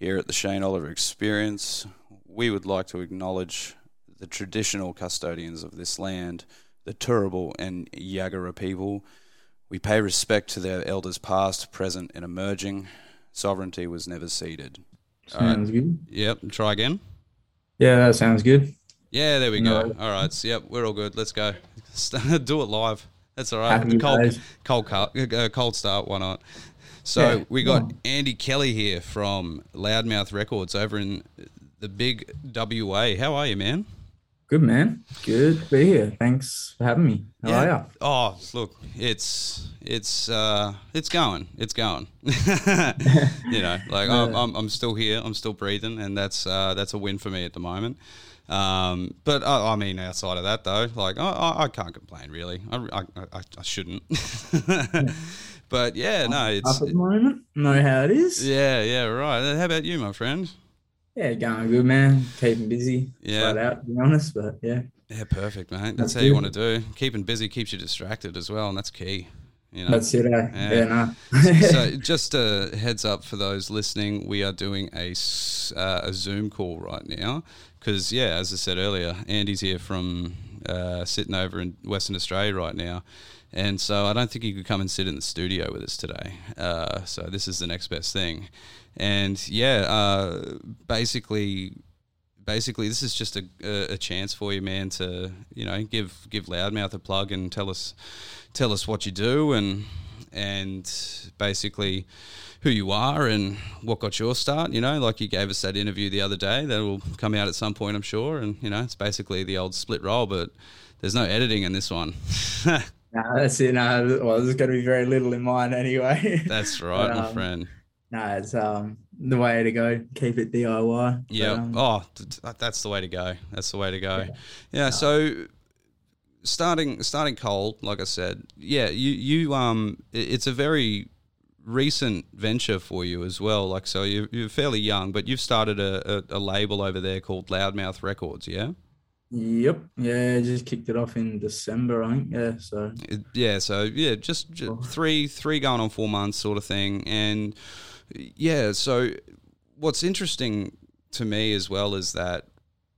Here at the Shane Oliver Experience, we would like to acknowledge the traditional custodians of this land, the Turrbal and Yagara people. We pay respect to their elders past, present and emerging. Sovereignty was never ceded. All right. Sounds good. Yep, try again. Yeah, that sounds good. Yeah, there we go. All right. So, yep, we're all good. Let's go. Do it live. That's all right. Happy cold, days. cold, uh, cold start. Why not? So Yeah, we got come on. Andy Kelly here from Loudmouth Records over in the big WA. How are you, man? Good man. Good to be here. Thanks for having me. How are ya? Oh, look, it's it's uh, it's going, it's going. you know, like I'm, I'm, I'm still here, I'm still breathing, and that's uh, that's a win for me at the moment. Um, but I, I mean, outside of that, though, like I, I, I can't complain really. I, I, I, I shouldn't. but yeah, no, it's Up at the moment. Know how it is. yeah, yeah, right. How about you, my friend? Yeah, going good, man. Keeping busy. Yeah. Flat out, to be honest. But yeah. Yeah, perfect, mate. That's, That's how you good. want to do. Keeping busy keeps you distracted as well, and that's key. You know, That's it, eh? Yeah. Yeah, no. so just a heads up for those listening, we are doing a, uh, a Zoom call right now because, yeah, as I said earlier, Andy's here from uh, sitting over in Western Australia right now. And so I don't think he could come and sit in the studio with us today. Uh, so this is the next best thing. And yeah, uh, basically, basically this is just a, a, chance for you, man, to you know give give Loudmouth a plug and tell us tell us what you do and and basically who you are and what got your start. You know, like you gave us that interview the other day that will come out at some point, I'm sure. And you know, it's basically the old split roll, but there's no editing in this one. no, that's it. No, well, there's going to be very little in mine anyway. That's right, But, my um, friend. no, it's um the way to go. Keep it DIY. Yeah. um, oh, th- th- that's the way to go. That's the way to go. Yeah. so starting starting cold, like I said, yeah, you you um, it's a very recent venture for you as well. Like, so you you're fairly young, but you've started a, a, a label over there called Loudmouth Records. Yeah. Yep. Yeah, just kicked it off in December, I think. Yeah. So yeah. So yeah, just, ju- three three going on four months sort of thing, and yeah. So what's interesting to me as well is that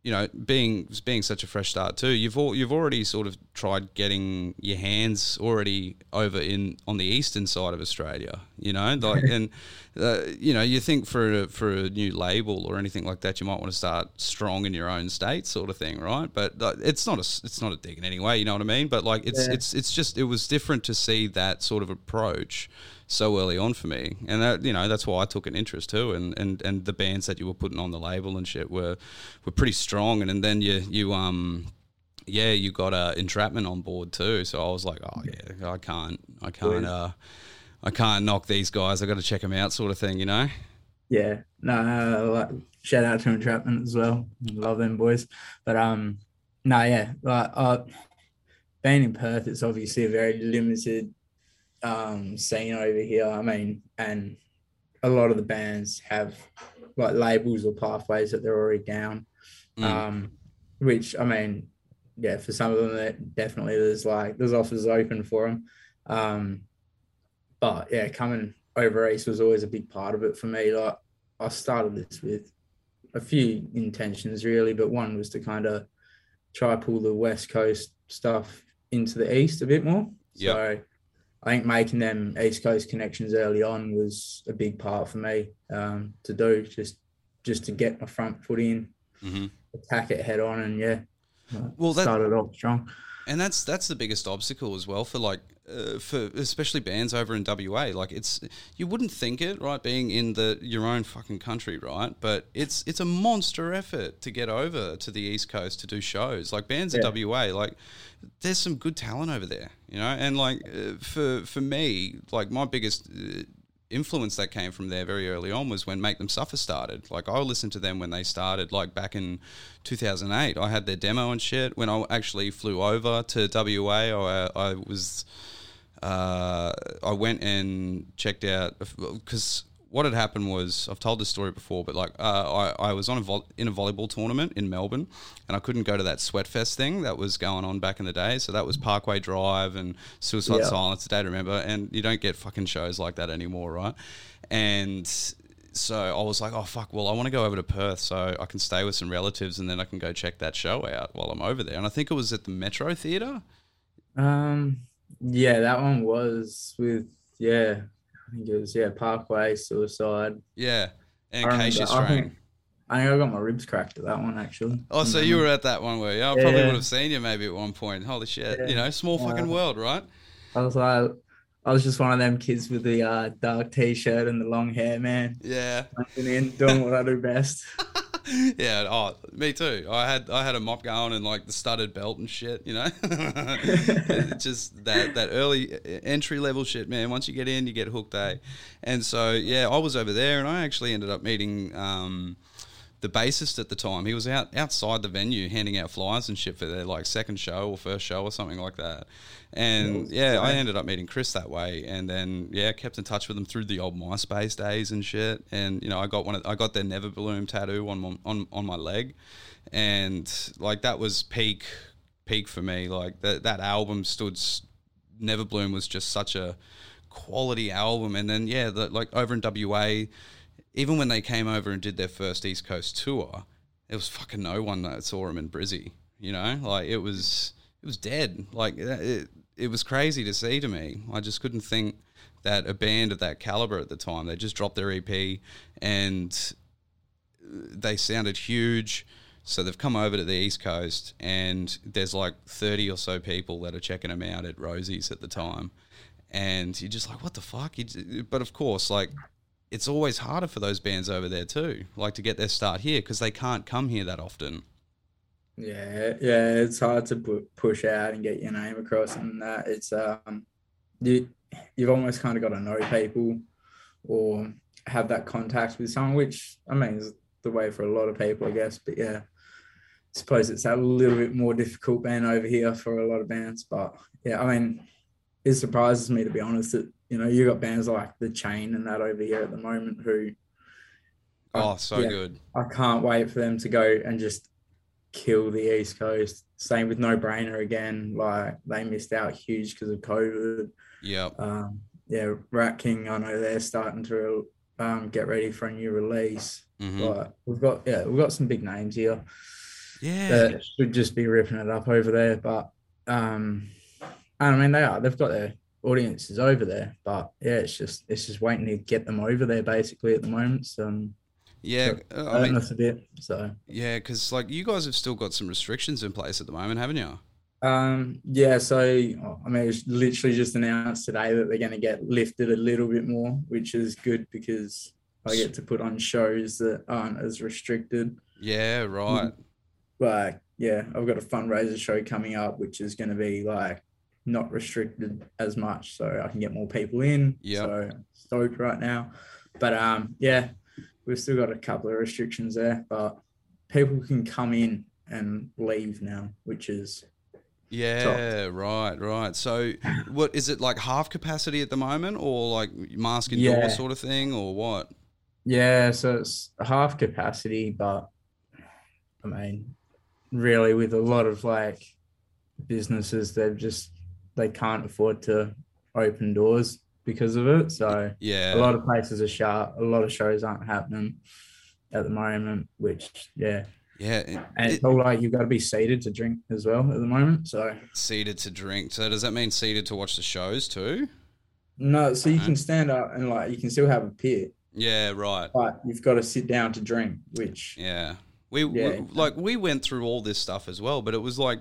you know being being such a fresh start too. You've all, you've already sort of tried getting your hands already over in on the eastern side of Australia. You know, like and uh, you know you think for a, for a new label or anything like that, you might want to start strong in your own state, sort of thing, right? But uh, it's not a it's not a dig in any way. You know what I mean? But like it's Yeah. it's it's just it was different to see that sort of approach so early on for me, and that you know that's why I took an interest too, and and and the bands that you were putting on the label and shit were were pretty strong, and, and then you you um yeah you got uh, entrapment on board too, so I was like oh yeah. I can't I can't uh I can't knock these guys. I got to check them out sort of thing you know? Yeah, no, uh, like, shout out to Entrapment as well. Love them boys. But um, no, yeah, like uh, being in Perth, it's obviously a very limited um scene over here. I mean, and a lot of the bands have like labels or pathways that they're already down. Mm. Um, which I mean, yeah, for some of them, that definitely there's like there's offers open for them. Um, but yeah, coming over east was always a big part of it for me. Like I started this with a few intentions really, but one was to kind of try pull the west coast stuff into the east a bit more. Yep. So I think making them east coast connections early on was a big part for me um, to do just just to get my front foot in, hmm attack it head on, and yeah, Well, that- started off strong. and that's that's the biggest obstacle as well for like uh, for especially bands over in WA. Like it's you wouldn't think it, right? Being in the your own fucking country, right? But it's it's a monster effort to get over to the east coast to do shows. Like bands Yeah. in WA, like there's some good talent over there, you know. And like uh, for for me, like my biggest uh, influence that came from there very early on was when Make Them Suffer started. Like I listened to them when they started, like back in 2008. I had their demo and shit. When I actually flew over to WA, I, I was, uh, I went and checked out because what had happened was I've told this story before, but like uh, I, I was on a vo- in a volleyball tournament in Melbourne, and I couldn't go to that Sweatfest thing that was going on back in the day. So that was Parkway Drive and Suicide Yeah. Silence, the day to remember, and you don't get fucking shows like that anymore, right? And so I was like, oh fuck, well I want to go over to Perth so I can stay with some relatives, and then I can go check that show out while I'm over there. And I think it was at the Metro Theatre. Um, yeah, that one was with yeah, I think it was yeah Parkway Suicide. Yeah, and Acacia I think, I think I got my ribs cracked at that one actually. Oh, so you were at that one where you? I probably would have seen you maybe at one point. Holy shit! Yeah. You know, small fucking Yeah. world, right? I was like, I was just one of them kids with the uh, dark t-shirt and the long hair, man. Yeah, in, doing what I do best. yeah. Oh, me too. I had I had a mop going and like the studded belt and shit. You know, just that that early entry level shit, man. Once you get in, you get hooked, eh? And so yeah, I was over there, and I actually ended up meeting. Um, the bassist at the time, he was out outside the venue handing out flyers and shit for their like second show or first show or something like that. And yeah, I ended up meeting Chris that way, and then yeah, kept in touch with him through the old MySpace days and shit. And you know, I got one, of, I got their Neverbloom tattoo on my, on on my leg, and like that was peak peak for me. Like that that album stood. Neverbloom was just such a quality album, and then yeah, the, like over in WA, even when they came over and did their first East Coast tour, it was fucking no one that saw him in Brizzy. You know, like it was it was dead. Like it, it was crazy to see to me. I just couldn't think that a band of that caliber at the time they just dropped their EP and uh, they sounded huge. So they've come over to the East Coast, and there's like 30 or so people that are checking them out at Rosie's at the time. And you're just like, what the fuck? But of course, like, it's always harder for those bands over there too, like to get their start here because they can't come here that often. Yeah, yeah, it's hard to pu- push out and get your name across and that. It's um, you you've almost kind of got to know people or have that contact with someone, which I mean is the way for a lot of people, I guess. But yeah, I suppose it's a little bit more difficult being over here for a lot of bands. But yeah, I mean, it surprises me to be honest that you know you got bands like the Chain and that over here at the moment who Oh, so yeah. good. I can't wait for them to go and just kill the East Coast. Same with No Brainer again. Like they missed out huge because of COVID. Yeah. Um, yeah, Rat King. I know they're starting to um, get ready for a new release. hmm But we've got yeah, we've got some big names here Yeah. that should just be ripping it up over there. But um, I mean they are. They've got their audiences over there. But yeah, it's just it's just waiting to get them over there basically at the moment. So um, yeah. uh, I mean, us a bit. So. yeah, because like you guys have still got some restrictions in place at the moment, haven't you? Um, yeah, so I mean, it's literally just announced today that they're going to get lifted a little bit more, which is good because I get to put on shows that aren't as restricted. Yeah. Right. Like, yeah, I've got a fundraiser show coming up, which is going to be like not restricted as much, so I can get more people in. Yeah. So stoked right now, but um, yeah, we've still got a couple of restrictions there, but people can come in and leave now, which is Yeah, right, right. So, what is it like half capacity at the moment, or like mask indoor Yeah. sort of thing, or what? Yeah, so it's half capacity, but I mean, really, with a lot of like businesses, they've just they can't afford to open doors because of it. So Yeah, a lot of places are shut. A lot of shows aren't happening at the moment, which yeah, yeah. it- and it- it's all like you've got to be seated to drink as well at the moment. So seated to drink. So, does that mean seated to watch the shows too? no, so you can stand up and like you can still have a beer, Yeah, right. but you've got to sit down to drink, which Yeah, we, we Yeah. like we went through all this stuff as well, but it was like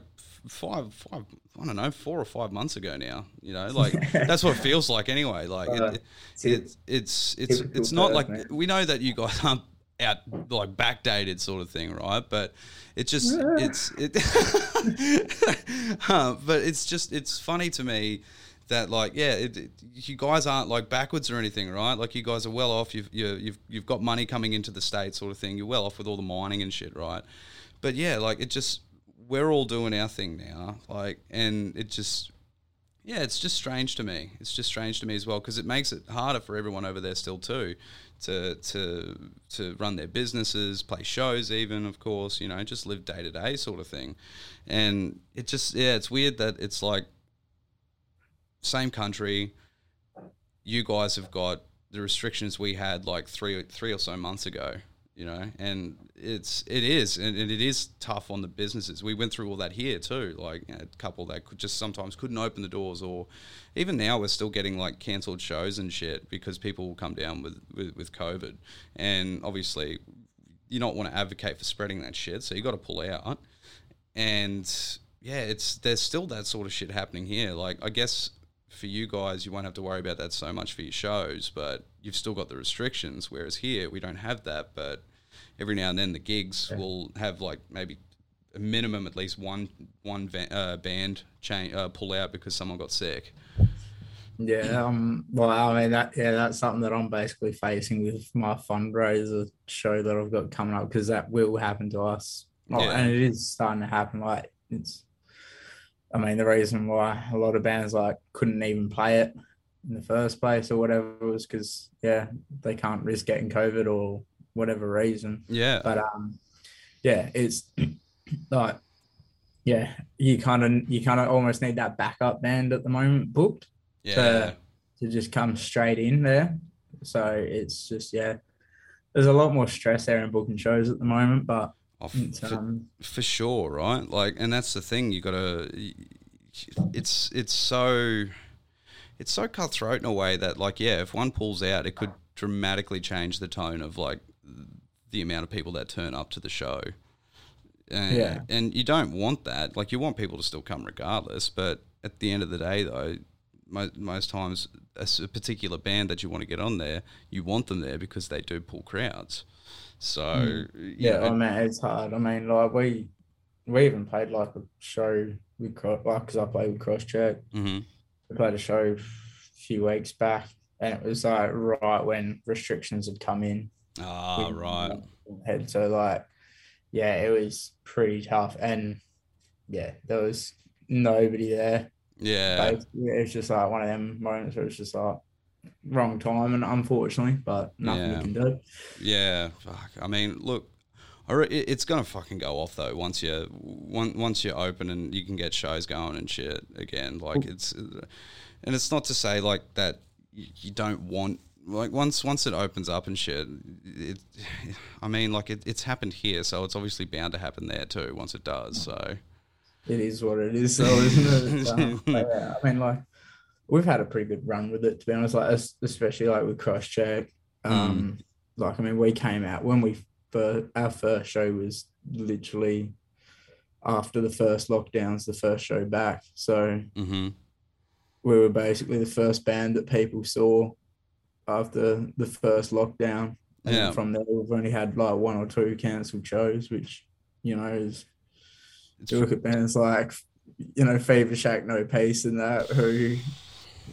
five, five. I don't know, four or five months ago now. You know, like that's what it feels like anyway. Like Uh, it, it's it's it's typical it's not like man. we know that you guys aren't out like backdated sort of thing, right? But it's just it's it. Uh, but it's just it's funny to me that like yeah it, it- you guys aren't like backwards or anything right? Like you guys are well off. You've you, you've you've got money coming into the state sort of thing. You're well off with all the mining and shit right? But yeah like it just we're all doing our thing now like and it just yeah it's just strange to me. It's just strange to me as well because it makes it harder for everyone over there still too to to to run their businesses play shows even of course you know just live day to day sort of thing. And it just yeah it's weird that it's like same country. You guys have got the restrictions we had like three three or so months ago, you know, and it's it is and, and it is tough on the businesses. We went through all that here too, like you know, a couple that could just sometimes couldn't open the doors, or even now we're still getting like cancelled shows and shit because people will come down with with, with COVID, and obviously you don't want to advocate for spreading that shit, so you got to pull out, and yeah, it's there's still that sort of shit happening here. Like I guess for you guys, you won't have to worry about that so much for your shows, but you've still got the restrictions. Whereas here, we don't have that. But every now and then, the gigs will have like maybe a minimum at least one one va- uh, band chain uh, pull out because someone got sick. Yeah, um, well, I mean that yeah, that's something that I'm basically facing with my fundraiser show that I've got coming up because that will happen to us, Like, Yeah. and it is starting to happen. Like it's, I mean, the reason why a lot of bands like couldn't even play it in the first place or whatever was because yeah, they can't risk getting COVID or whatever reason. Yeah, But um, yeah, it's like yeah, you kind of you kind of almost need that backup band at the moment booked yeah, to just come straight in there. So it's just yeah, there's a lot more stress there in booking shows at the moment, but Oh, for, um, for sure, right? Like, and that's the thing. You gotta. It's it's so it's so cutthroat in a way that like yeah, if one pulls out, it could dramatically change the tone of like the amount of people that turn up to the show. And, Yeah. and you don't want that. Like you want people to still come regardless, but at the end of the day, though, most, most times a particular band that you want to get on there, you want them there because they do pull crowds. So Hmm. yeah, know, I mean it's hard. I mean, like we we even played like a show with Cro- like because I played with Crosscheck. mhm. We played a show a few weeks back, and it was like right when restrictions had come in. Ah, with- right. And so like, yeah, it was pretty tough, and yeah, there was nobody there. Yeah. Basically, it was just like one of them moments where it's just like wrong time, and unfortunately, but nothing Yeah. you can do. Yeah. Fuck. I mean, look, I re- it- it's gonna fucking go off though once you once once you open and you can get shows going and shit again. Like it's, and it's not to say like that you, don't want like once once it opens up and shit. It, I mean, like it, it's happened here, so it's obviously bound to happen there too once it does. So It is what it is, so isn't it? Um, yeah, I mean, like we've had a pretty good run with it, to be honest. Like especially like with Crosscheck. Um, like I mean, we came out when we first, our first show was literally after the first lockdowns, the first show back. So hmm we were basically the first band that people saw after the first lockdown. And Yeah. from there, we've only had like one or two cancelled shows, which you know is it's you look at bands like you know Fever Shack, No Peace, and that who.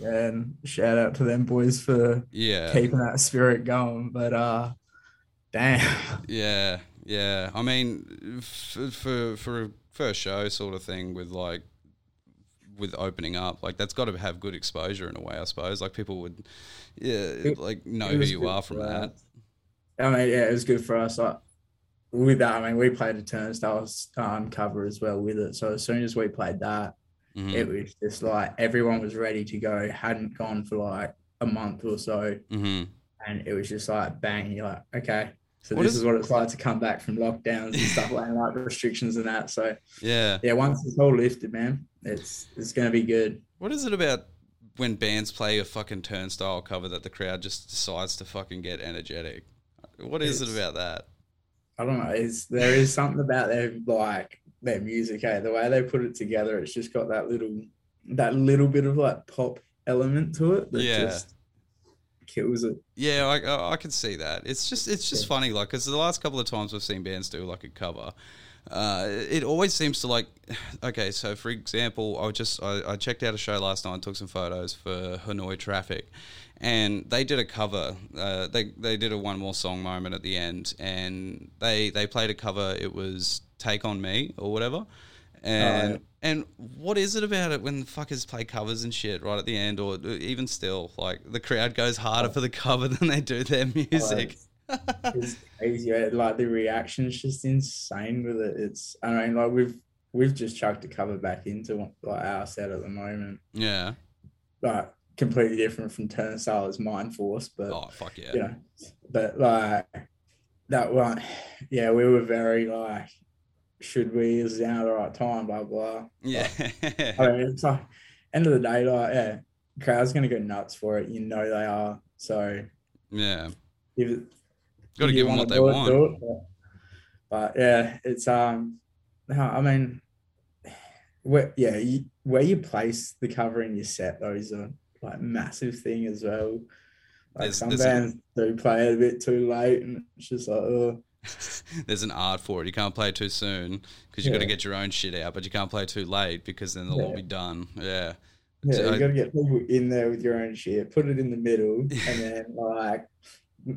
And shout out to them boys for yeah. keeping that spirit going. But uh, damn, Yeah, yeah. I mean, for for for a first show sort of thing with like with opening up, like that's got to have good exposure in a way, I suppose. Like people would, yeah, It- like know who you are from that. I mean, yeah, it was good for us. Like with that, I mean, we played a turnstiles um, cover as well with it. So as soon as we played that, Mhm, it was just like everyone was ready to go. Hadn't gone for like a month or so, mhm. and it was just like bang. You're like, okay, so What this is- is what it's like to come back from lockdowns and stuff like like restrictions and that. So Yeah. yeah, once it's all lifted, man, it's it's gonna be good. What is it about when bands play a fucking turnstile cover that the crowd just decides to fucking get energetic? What is it about that? I don't know. It's there is something about their like their music, hey, the way they put it together. It's just got that little that little bit of like pop element to it that Yeah. just kills it. Yeah, I, I, I can see that. It's just it's just Yeah. funny, like because the last couple of times we've seen bands do like a cover, uh, it always seems to like. Okay, so for example, I just I, I checked out a show last night, and took some photos for Hanoi Traffic, and they did a cover. Uh, they they did a one more song moment at the end, and they they played a cover. It was "Take on Me" or whatever. And Right. and what is it about it when the fuckers play covers and shit right at the end, or uh, even still, like the crowd goes harder for the cover than they do their music. it's crazy. yeah, Like the reaction's just insane with it. It's I mean, like we've we've just chucked a cover back into like our set at the moment. Yeah. Like completely different from Turnstile's Mind Force, but Oh fuck yeah. you know, but like that one, yeah, we were very like, should we? Is now the right time? Blah blah. Yeah. I mean, it's like end of the day, like yeah, crowd's gonna go nuts for it. You know they are. So yeah. if Got to give them what they it, want. it, but, but yeah, it's um, no, I mean, where yeah, you, where you place the cover in your set though is a like massive thing as well. Like There's- some there's a- bands do play it a bit too late, and it's just like, oh, There's an art for it. You can't play too soon because you've got to get your own shit out, but you can't play too late because then they'll all be done. Yeah. yeah, So- you got to get people in there with your own shit, put it in the middle, and then like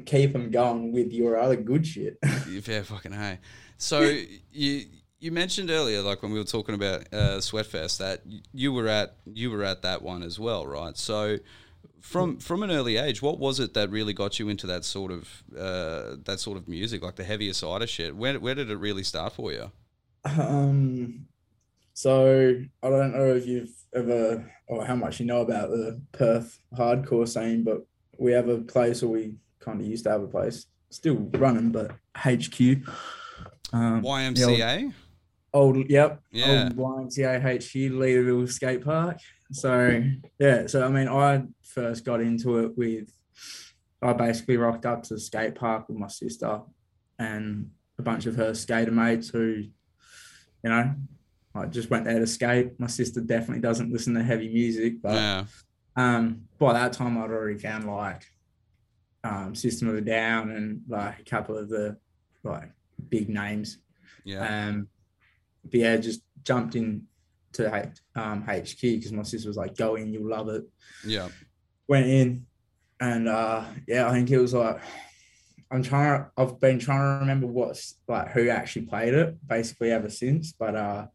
keep them going with your other good shit. Fair fucking hey. So you you mentioned earlier, like when we were talking about uh, Sweatfest, that you were at you were at that one as well, right? So from from an early age, what was it that really got you into that sort of uh, that sort of music, like the heavier side of shit? Where where did it really start for you? Um, so I don't know if you've ever or how much you know about the Perth hardcore scene, but we have a place, or we kind of used to have a place, still running, but HQ. Um, the old- YMCA. Old, yep, Yeah. old YMCA HQ, Leederville Skate Park. So yeah, so I mean, I first got into it with, I basically rocked up to the skate park with my sister and a bunch of her skater mates who, you know, I just went there to skate. My sister definitely doesn't listen to heavy music, but Yeah. um, by that time I'd already found like um, System of a Down and like a couple of the like big names Yeah. um, but yeah, just jumped in to H- um, HQ because my sister was like, "Go in, you'll love it." Yeah. Went in, and uh, yeah, I think it was like I'm trying. To, I've been trying to remember what's like who actually played it, basically ever since. But uh,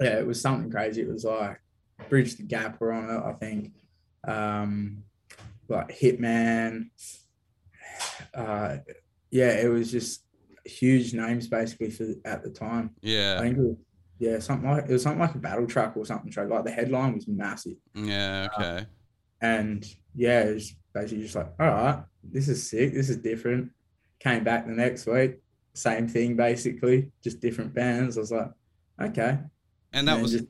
yeah, it was something crazy. It was like Bridge the Gap were on it, I think. Um, like Hitman. Uh, yeah, it was just huge names basically for at the time. I Yeah. think it was, yeah, something like it was something like a battle truck or something. so, Like the headline was massive, Yeah. uh, Okay. and yeah, it was basically just like, all right, this is sick, this is different. Came back the next week, same thing basically, just different bands. I was like, okay, And that then was just-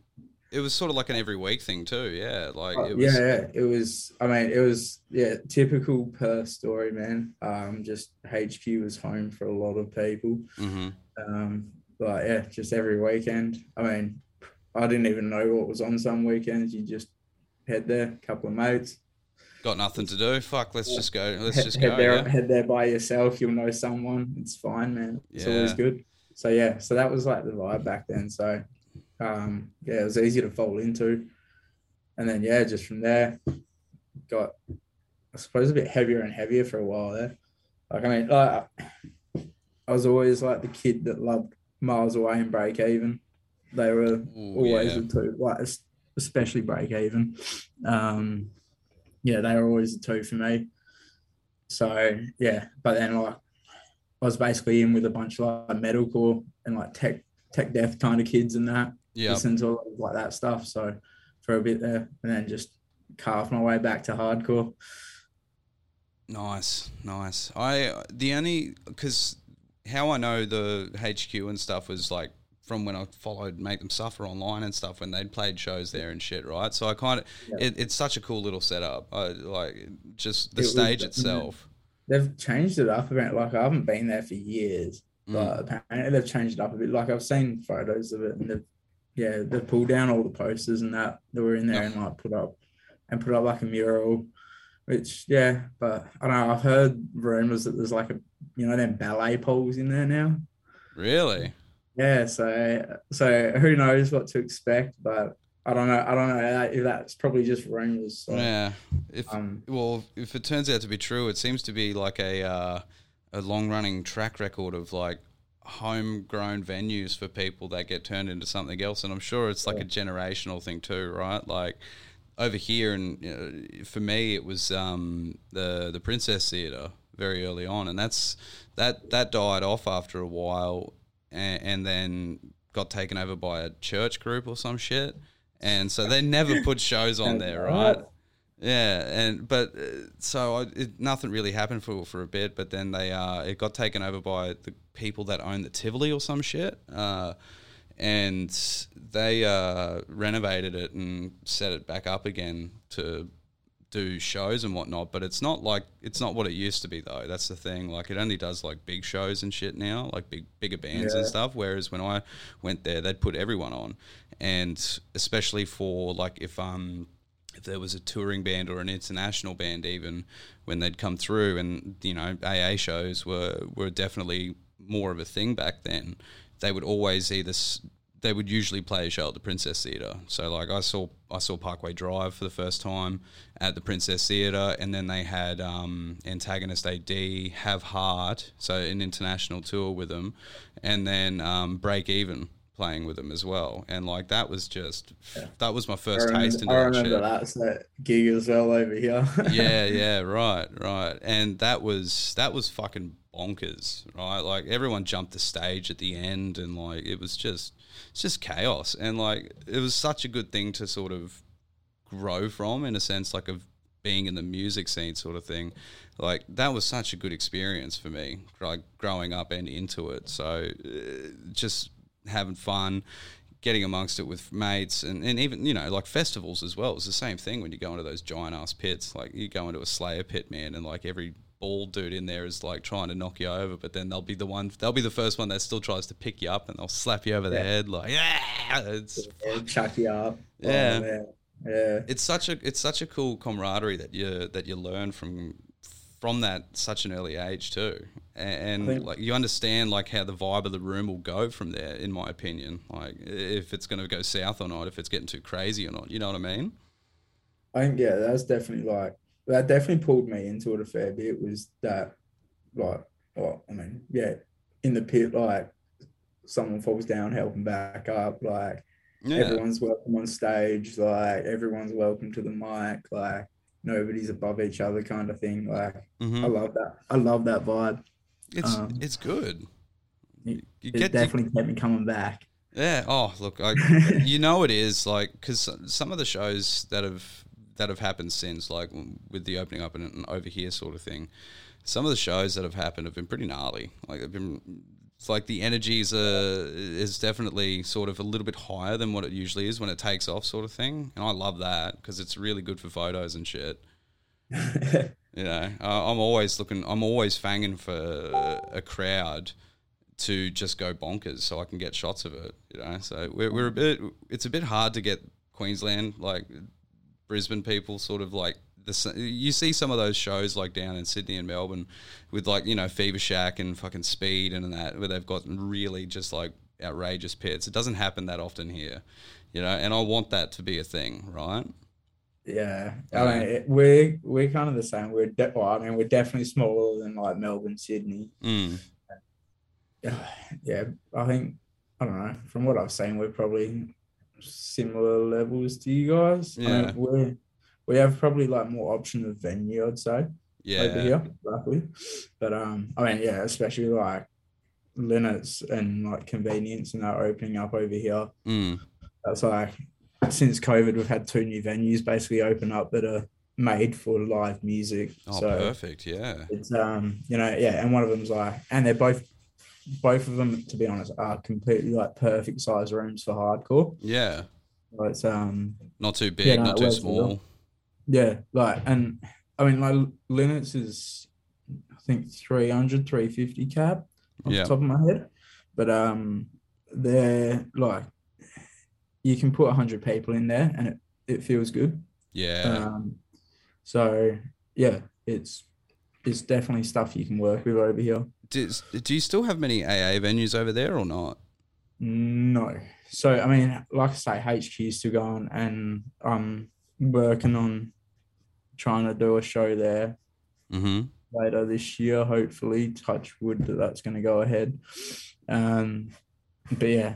it was sort of like an every week thing too. Yeah. Like uh, it was. yeah, yeah, it was. I mean, it was yeah, typical Perth story, man. Um, just HQ was home for a lot of people. hmm Um, but yeah, just every weekend. I mean, I didn't even know what was on some weekends. You just head there, a couple of mates, Got nothing to do. Fuck. Let's just go. Let's head, just head go. there, Yeah. head there by yourself. You'll know someone. It's fine, man. It's always good. So yeah, so that was like the vibe back then. So um, yeah, it was easy to fall into, and then yeah, just from there, got I suppose a bit heavier and heavier for a while there. Like I mean, like I was always like the kid that loved Miles Away and Break Even. They were Ooh, always yeah. the two, like especially Break Even. Um, yeah, they were always the two for me. So yeah, but then like I was basically in with a bunch of like metalcore and like tech tech death kind of kids and that. Yeah. Listen to a like that stuff. So for a bit there, and then just carved my way back to hardcore. Nice, nice. I the only because how I know the HQ and stuff was like from when I followed Make Them Suffer online and stuff when they'd played shows there and shit, right? So I kind of Yeah. it, it's such a cool little setup. I like just the It stage definitely- itself. They've changed it up a bit. Like I haven't been there for years, Mm. but apparently they've changed it up a bit. Like I've seen photos of it, and they've yeah they've pulled down all the posters and that that were in there Yeah. and like put up and put up like a mural, which yeah. But I don't know. I've heard rumors that there's like a you know them ballet poles in there now. Really? Yeah, so so who knows what to expect, but I don't know. I don't know if that's probably just rumors. So, yeah. If um, well, if it turns out to be true, it seems to be like a uh, a long running track record of like homegrown venues for people that get turned into something else, and I'm sure it's like Yeah. a generational thing too, right? Like over here, and you know, for me, it was um, the the Princess Theatre very early on, and that's that that died off after a while, and, and then got taken over by a church group or some shit, and so they never put shows on there, right? Yeah, and but uh, so I, it, nothing really happened for for a bit, but then they uh, it got taken over by the people that own the Tivoli or some shit, uh, and they uh, renovated it and set it back up again to do shows and whatnot. But it's not like it's not what it used to be though. That's the thing. Like it only does like big shows and shit now, like big bigger bands and stuff. Whereas when I went there, they'd put everyone on, and especially for like if um if there was a touring band or an international band even when they'd come through and you know AA shows were were definitely more of a thing back then they would always either they would usually play a show at the Princess Theatre so like I saw I saw Parkway Drive for the first time at the Princess Theatre and then they had um, Antagonist AD Have Heart so an international tour with them and then um, Break Even playing with them as well and like that was just that was my first remember, taste into I that that gig as well over here. yeah, yeah, right, right. And that was that was fucking bonkers, right? Like everyone jumped the stage at the end and like it was just it's just chaos. And like it was such a good thing to sort of grow from in a sense like of being in the music scene sort of thing. Like that was such a good experience for me, like growing up and into it. So uh, just having fun, getting amongst it with mates, and, and even you know like festivals as well. It's the same thing when you go into those giant ass pits. Like you go into a Slayer pit, man, and like every bald dude in there is like trying to knock you over, but then they'll be the one, they'll be the first one that still tries to pick you up, and they'll slap you over the head, like yeah. It's Yeah, chuck you up. Oh, Yeah. man. yeah. it's such a it's such a cool camaraderie that you that you learn from from that such an early age too and, think- like you understand like how the vibe of the room will go from there in my opinion like if it's going to go south or not if it's getting too crazy or not you know what i mean I think yeah, that's definitely like that definitely pulled me into it a fair bit was that like well, I mean, yeah, in the pit, like someone falls down, help them back up, like yeah everyone's welcome on stage, like everyone's welcome to the mic, like nobody's above each other kind of thing. Like Mhm. I love that. I love that vibe. it's um, it's good it- you It get definitely kept me coming back. Yeah. Oh, look, I, you know it is like because some of the shows that have that have happened since, like with the opening up and, and over here sort of thing, some of the shows that have happened have been pretty gnarly. Like they've been. It's like the energy is uh, is definitely sort of a little bit higher than what it usually is when it takes off, sort of thing. And I love that because it's really good for photos and shit. You know, uh, I'm always looking. I'm always fanging for a crowd to just go bonkers, so I can get shots of it. You know, so we're, we're a bit. It's a bit hard to get Queensland, like Brisbane people, sort of like this. You see some of those shows like down in Sydney and Melbourne, with like you know Fever Shack and fucking Speed and that, where they've got really just like outrageous pits. It doesn't happen that often here, you know, and I want that to be a thing, right? Yeah, I mean, it, we're we're kind of the same. We're de- well, I mean, we're definitely smaller than like Melbourne, Sydney. Mm. Yeah, I think I don't know. From what I've seen, we're probably similar levels to you guys. I mean, Yeah. we we have probably like more option of venue, I'd say, Yeah. over here, luckily. But um, I mean, yeah, especially like Lynott's and like convenience and that opening up over here. mm. That's like since COVID, we've had two new venues basically open up that are made for live music. Oh, so perfect. Yeah. it's um, you know, yeah, and one of them's like, and they're both, both of them, to be honest, are completely like perfect size rooms for hardcore. Yeah. So it's um, Not too big, Yeah, no, not too small. yeah, like, and I mean, like Lynott's is, I think 300, 350 cap off Yeah. the top of my head, but um, they're like, you can put hundred people in there and it it feels good. Yeah. Um, so yeah, it's it's definitely stuff you can work with over here. Do, do you still have many AA venues over there or not? No. So I mean, like I say, HQ is still going, and I'm working on trying to do a show there Mm-hmm. later this year. Hopefully, touch wood that that's going to go ahead. Um, but yeah,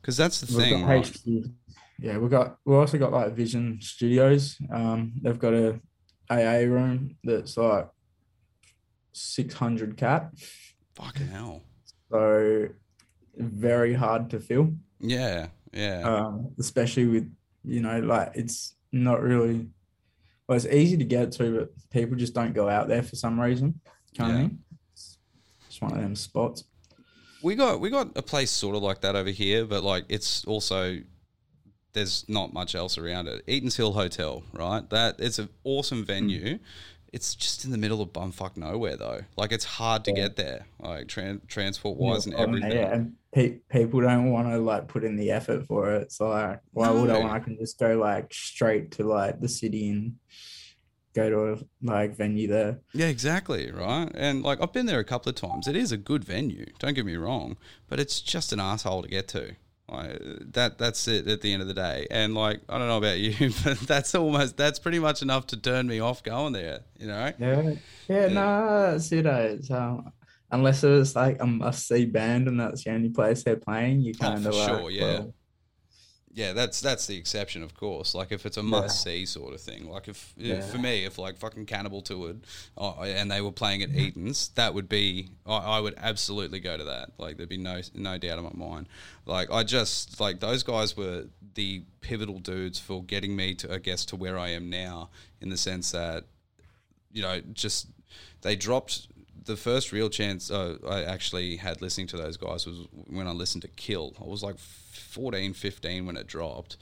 Because that's the we've thing. right? HQ. Yeah, we got we also got like Vision Studios. Um, they've got a AA room that's like six hundred cap, Fucking hell. so very hard to fill. Yeah. Yeah. um, especially with you know like it's not really well it's easy to get to but people just don't go out there for some reason kind Yeah. of thing it's just one of them spots we got we got a place sort of like that over here, but like it's also there's not much else around it. Eaton's Hill Hotel, right? That it's an awesome venue. It's just in the middle of bumfuck nowhere though. Like it's hard to Yeah. get there, like tran- transport wise and Oh, everything. yeah and pe- people don't want to like put in the effort for it so like why would I No. when I can just go like straight to like the city and go to a like venue there Yeah, exactly, right? And like I've been there a couple of times. It is a good venue, don't get me wrong, but it's just an asshole to get to. Like, that that's it at the end of the day. And like I don't know about you, but that's almost that's pretty much enough to turn me off going there. You know? Yeah, yeah, Yeah. no, that's it. eh, It's, um, unless it was like a must-see band and that's the only place they're playing, you Oh, kind for of like, sure, yeah. well, Yeah, that's that's the exception, of course. Like if it's a must see sort of thing. Like if Yeah. for me, if like fucking Cannibal toured oh, and they were playing at Eaton's, that would be I, I would absolutely go to that. Like there'd be no no doubt in my mind. Like I just like those guys were the pivotal dudes for getting me to I guess to where I am now in the sense that you know just they dropped the first real chance uh, I actually had listening to those guys was when I listened to Kill. I was like 14, 15 when it dropped.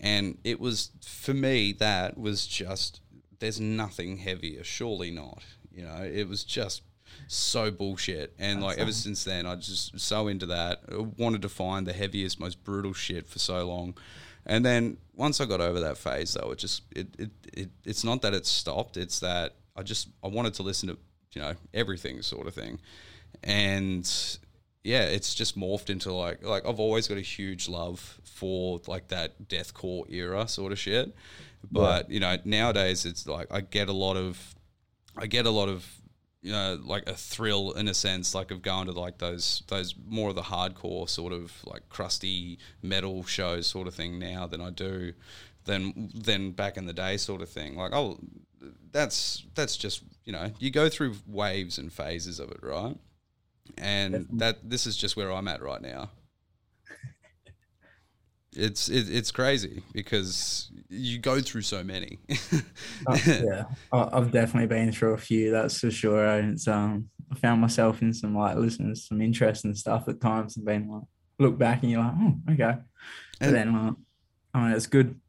And it was, for me, that was just, there's nothing heavier, surely not. You know, it was just so bullshit. And like ever since then, I just so into that. I wanted to find the heaviest, most brutal shit for so long. And then once I got over that phase, though, it just it, it, it it's not that it stopped. It's that I just I wanted to listen to you know everything sort of thing, and yeah, it's just morphed into like like I've always got a huge love for like that deathcore era sort of shit. But you know nowadays it's like I get a lot of I get a lot of you know like a thrill in a sense like of going to like those those more of the hardcore sort of like crusty metal shows sort of thing now than I do than than back in the day sort of thing. Like oh that's that's just you know you go through waves and phases of it right and that this is just where I'm at right now it's it, it's crazy because you go through so many uh, yeah, I've definitely been through a few. That's for sure. And it's um, I found myself in some like listening to some interesting stuff at times and being like, look back and you're like, oh, okay. But And- then, like, I mean, it's good.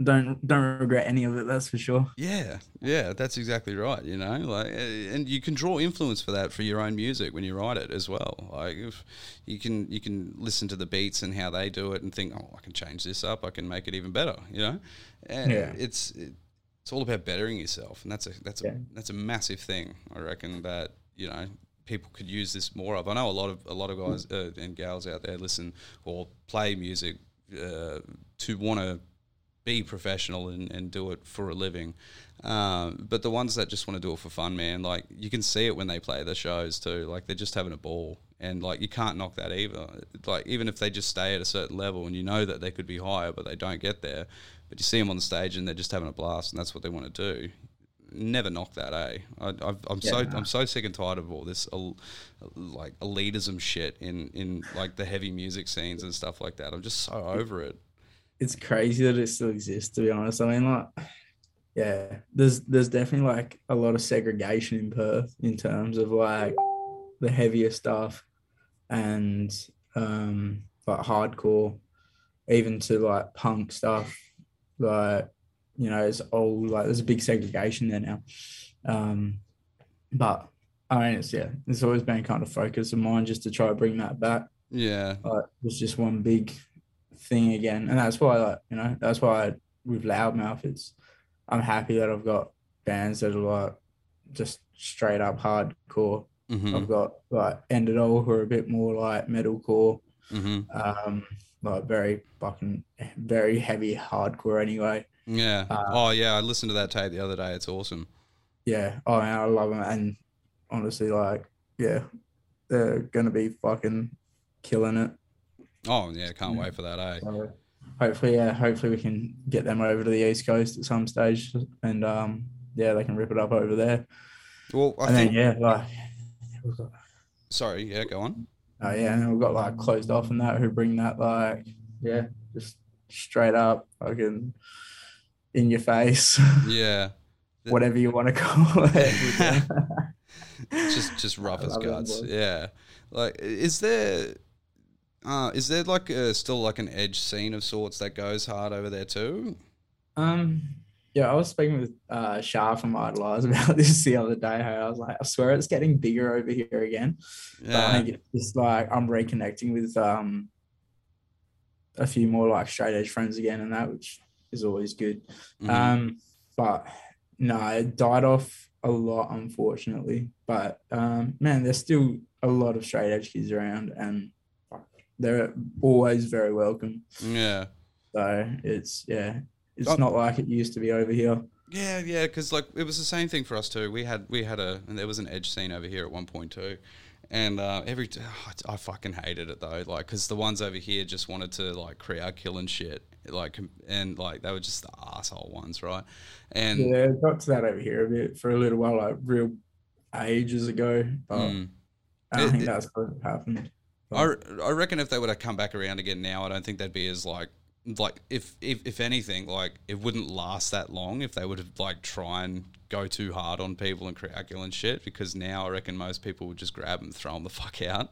Don't don't regret any of it. That's for sure. Yeah, yeah, that's exactly right. You know, like, uh, and you can draw influence for that for your own music when you write it as well. Like, if you can you can listen to the beats and how they do it and think, oh, I can change this up. I can make it even better. You know, and Yeah. it's it, it's all about bettering yourself, and that's a that's a Yeah. that's a massive thing. I reckon that you know people could use this more of. I know a lot of a lot of guys uh, and gals out there listen or play music uh, to want to be professional and, and do it for a living. Um, but the ones that just want to do it for fun, man, like you can see it when they play the shows too. Like they're just having a ball, and like you can't knock that either. Like even if they just stay at a certain level, and you know that they could be higher, but they don't get there. But you see them on the stage, and they're just having a blast, and that's what they want to do. Never knock that, eh? I, I've, I'm so Yeah. I'm so sick and tired of all this like elitism shit in in like the heavy music scenes and stuff like that. I'm just so over it. It's crazy that it still exists to be honest. I mean like yeah there's there's definitely like a lot of segregation in perth in terms of like the heavier stuff and um like hardcore even to like punk stuff. Like you know it's all like there's a big segregation there now. Um but i mean it's yeah it's always been kind of focus of mine just to try to bring that back. Yeah, like it's just one big thing again and that's why like you know that's why I, with loudmouth it's i'm happy that i've got bands that are like just straight up hardcore hmm i've got like end it all who are a bit more like metalcore hmm Um, like very fucking very heavy hardcore anyway. Yeah. Uh, oh yeah, I listened to that tape the other day. It's awesome. Yeah. Oh, man, I love them. And honestly, like, yeah, they're gonna be fucking killing it. Oh yeah, can't Yeah. wait for that. Eh? So hopefully, yeah, hopefully we can get them over to the East Coast at some stage, and um, yeah, they can rip it up over there. Well, I and think. then yeah, like, we've got, Sorry. Yeah, go on. oh yeah, and we've got like closed off and that who bring that like, yeah, just straight up fucking in your face, Yeah. whatever you want to call it. just just rough as guts. Yeah. Like, is there, uh, is there like a, still like an edge scene of sorts that goes hard over there too? Um, yeah, I was speaking with uh Shah from Idolize about this the other day. I was like, I swear it's getting bigger over here again. But I Yeah. think it's just like I'm reconnecting with um a few more like straight edge friends again and that, which is always good. Mhm. Um, but no, it died off a lot, unfortunately. But um, man, there's still a lot of straight edge kids around, and they're always very welcome. yeah. So it's yeah, it's Oh. not like it used to be over here. Yeah, yeah, because like it was the same thing for us too. We had we had a and there was an edge scene over here at one point too, and uh, every I fucking hated it though. Like because the ones over here just wanted to like crowd kill and shit, like and like they were just the asshole ones, right? And Yeah, it got to that over here a bit for a little while, like real ages ago. But mm, I don't It- think that's what happened. I, I reckon if they would have come back around again now, I don't think they'd be as like like if if if anything like it wouldn't last that long if they would have like try and go too hard on people and kill and shit because now I reckon most people would just grab them, throw them the fuck out.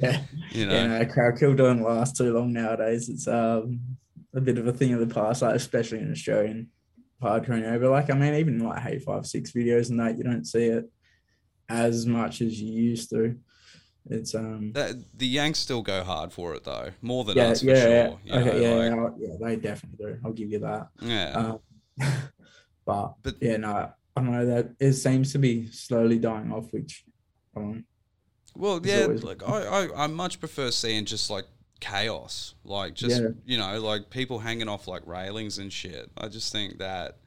Yeah. you know. Yeah, no, crowd kill don't last too long nowadays. It's um a bit of a thing of the past, like especially in Australian hardcore. Know, but like I mean, even like hate5six videos and that, you don't see it as much as you used to. It's um That, the Yanks still go hard for it though, more than yeah us for yeah sure. yeah okay know, yeah, like- yeah yeah they definitely do. I'll give you that. yeah. Um, but But- yeah no I don't know that it seems to be slowly dying off, which um Well, yeah, like I, I, I much prefer seeing just like chaos, like just Yeah. you know, like people hanging off like railings and shit. I just think that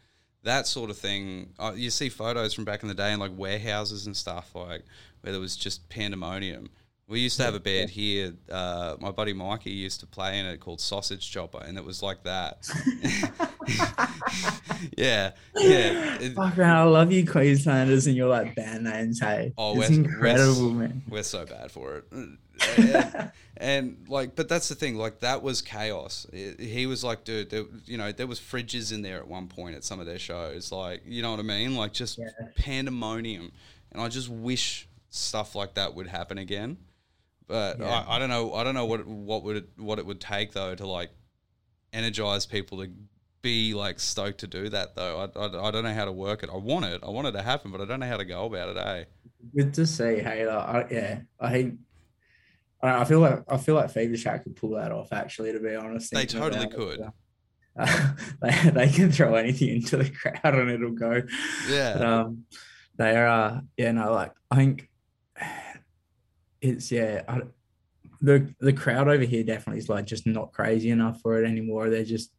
that sort of thing. Uh, you see photos from back in the day in like warehouses and stuff, like where there was just pandemonium. We used to have a band here. Uh, my buddy Mikey used to play in it called Sausage Chopper, and it was like that. yeah, yeah. It- Fuck man, I love you Queenslanders and your like band names. Hey, Oh, it's incredible, man. We're so bad for it. And, and, like, but that's the thing. Like, that was chaos. It- he was like, dude, there, you know, there was fridges in there at one point at some of their shows. Like, you know what I mean? Like, just Yeah. pandemonium. And I just wish stuff like that would happen again. But Yeah. I, I don't know. I don't know what what would it, what it would take though to like energize people to be like stoked to do that though. I, I, I don't know how to work it. I want it. I want it to happen, but I don't know how to go about it. Eh? Good to see. Hey, like, I, yeah, I hate. I feel like I feel like Fever Shack could pull that off. Actually, to be honest, They totally could. Uh, they they can throw anything into the crowd and it'll go. Yeah. But, um, they are. Uh, yeah, no, like I think it's yeah. I, the the crowd over here definitely is like just not crazy enough for it anymore. They're just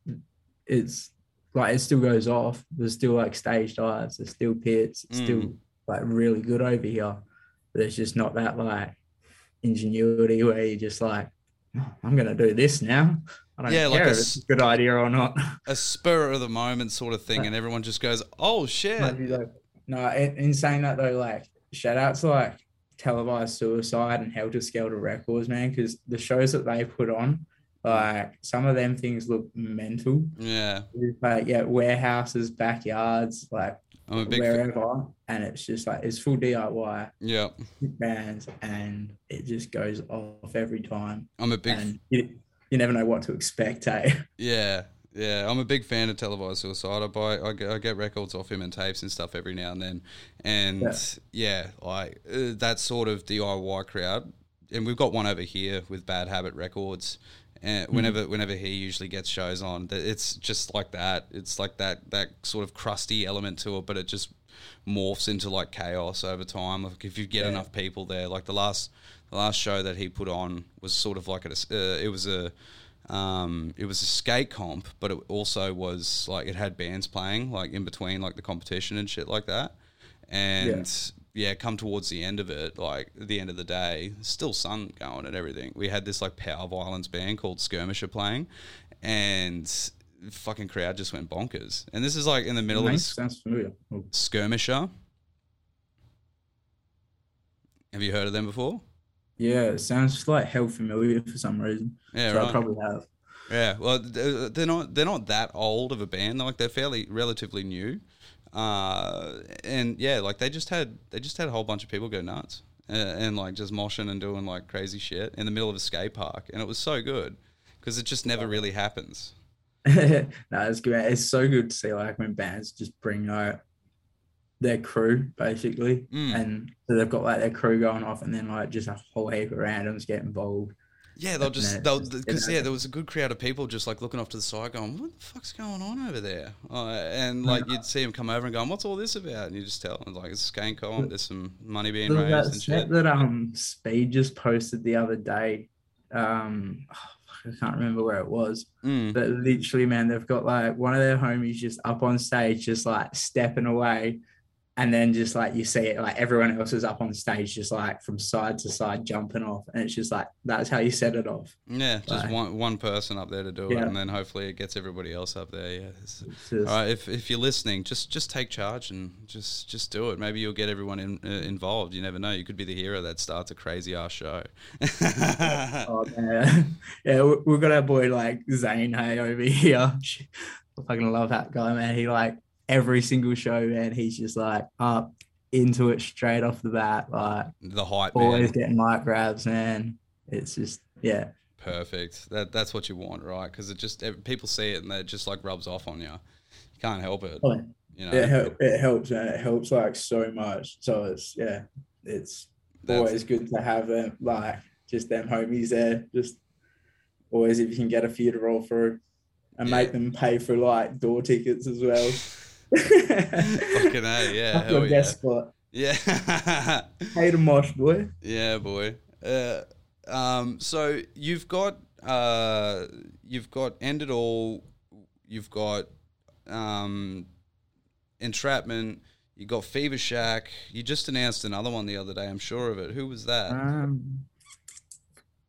it's like it still goes off. There's still like stage dives. There's still pits. It's still Mm. like really good over here. But There's just not that like ingenuity where you're just like, "Oh, I'm gonna do this now. I don't Yeah, like care a if it's a good idea or not. a spur of the moment sort of thing, and everyone just goes, "Oh shit!" Like, no, in, in saying that though, like shout out to like televised suicide and Helter Skelter Records, man, because the shows that they put on, like some of them things look mental. Yeah, Like yeah, warehouses, backyards, like I'm a big fa- wherever, and it's just like it's full DIY yeah. bands, and it just goes off every time, I'm a big and you, you never know what to expect, eh? yeah. Yeah, I'm a big fan of televised suicide. I buy, I get, I get records off him and tapes and stuff every now and then, and yeah, Yeah. like uh, that sort of DIY crowd. And we've got one over here with Bad Habit Records, and whenever whenever he usually gets shows on, it's just like that. It's like that that sort of crusty element to it, but it just morphs into like chaos over time. Like if you get Yeah. enough people there, like the last the last show that he put on was sort of like a, uh, it was a um, it was a skate comp, but it also was like it had bands playing like in between like the competition and shit like that. And yeah, come towards the end of it, like the end of the day, still sun going and everything. We had this like power violence band called Skirmisher playing, and the fucking crowd just went bonkers. And this is like in the middle of a sounds familiar. Oh, skirmisher. Have you heard of them before? Yeah, it sounds like hell familiar for some reason. Yeah, so I probably have. Yeah, well, they're not they're not that old of a band. They're like they're fairly relatively new, uh, and yeah, like they just had they just had a whole bunch of people go nuts uh, and like just moshing and doing like crazy shit in the middle of a skate park, and it was so good because it just never really happens. no, it's good. It's so good to see like when bands just bring out their crew basically, Mm. and so they've got like their crew going off, and then like just a whole heap of randoms get involved. Yeah, they'll just they'll because yeah, there was a good crowd of people just like looking off to the side, going, "What the fuck's going on over there?" Uh, and like you'd see them come over and going, "What's all this about?" And you just tell, them, like, "It's a skate comp. There's some money being raised that and shit." that um Speed just posted the other day. Um, I can't remember where it was, Mm. but literally, man, they've got like one of their homies just up on stage, just like stepping away, and then just like you see it, like everyone else is up on stage, just like from side to side, jumping off, and it's just like that's how you set it off. Yeah, just one one person up there to do it, and then hopefully it gets everybody else up there. Yeah. Just- all right, if, if you're listening, just just take charge and just just do it. Maybe you'll get everyone in, uh, involved. You never know. You could be the hero that starts a crazy ass show. Oh man, yeah, we- we've got our boy like Zane Hay over here. I fucking love that guy, man. He like every single show, man. He's just like up into it straight off the bat, like the hype always man, getting mic grabs, man. It's just yeah, perfect. That that's what you want, right? Because it just people see it and it just like rubs off on you. You can't help it. Oh, You know, it hel- it helps, man. It helps like so much. So it's yeah, it's always good to have them like just them homies there. Just always if you can get a few to roll through and Yeah. make them pay for like door tickets as well. Fucking A, yeah, hell your yeah. spot. Yeah. Hey to mosh boy. Yeah, boy. Uh, um, so you've got uh, you've got end it all. You've got um, entrapment. You got Fever Shack. You just announced another one the other day. I'm sure of it. Who was that? Um,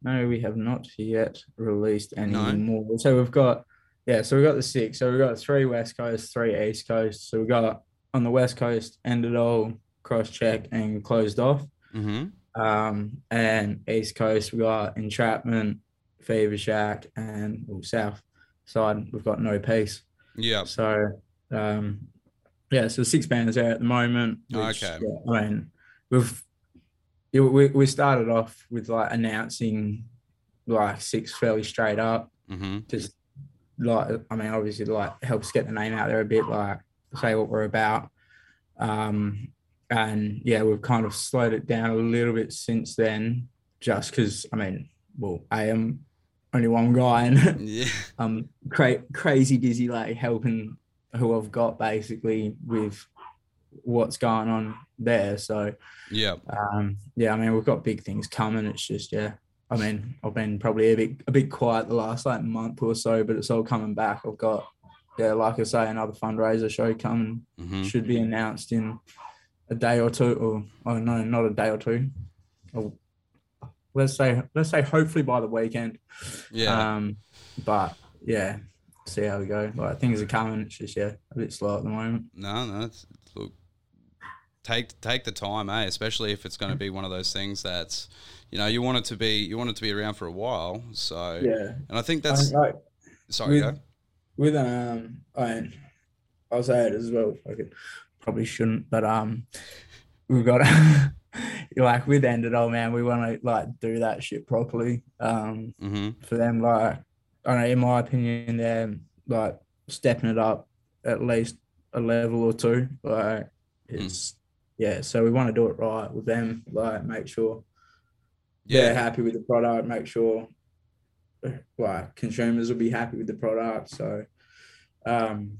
no, we have not yet released any No? more. So we've got, yeah, so we've got the six. So we've got three West Coast, three East Coast. So we got on the West Coast, End It All, cross check, and closed off. mm-hmm. Um, and East Coast, we got Entrapment, Fever Shack, and well, South side, we've got No Peace. Yeah. So, um, yeah, so six bands there at the moment. Which, Okay. yeah, I mean, we've we we started off with like announcing like six fairly straight up, Mm-hmm. just like I mean, obviously like helps get the name out there a bit, like say what we're about. Um, and yeah, we've kind of slowed it down a little bit since then, just because I mean, well, I am only one guy and Yeah. um cra- crazy busy like helping who I've got basically with what's going on there. So Yeah. um yeah, I mean we've got big things coming. It's just yeah. I mean, I've been probably a bit a bit quiet the last like month or so, but it's all coming back. I've got yeah, like I say, another fundraiser show coming. Mm-hmm. Should be announced in a day or two, or oh no, not a day or two. Or let's say let's say hopefully by the weekend. Yeah. Um, but yeah, see how we go. Like things are coming. It's just yeah, a bit slow at the moment. No, no. It's, look, take take the time, eh? Especially if it's going to be one of those things that's, you know, you want it to be you want it to be around for a while. So, Yeah, and I think I that's like sorry. with- with um, I I'll say it as well. I could probably shouldn't, but um, we've got like with End It All, man. We want to like do that shit properly. Um, Mm-hmm. for them, like I don't know, in my opinion, they're like stepping it up at least a level or two. Like it's yeah, so we want to do it right with them. Like make sure they're Yeah. happy with the product. Make sure like consumers will be happy with the product. So um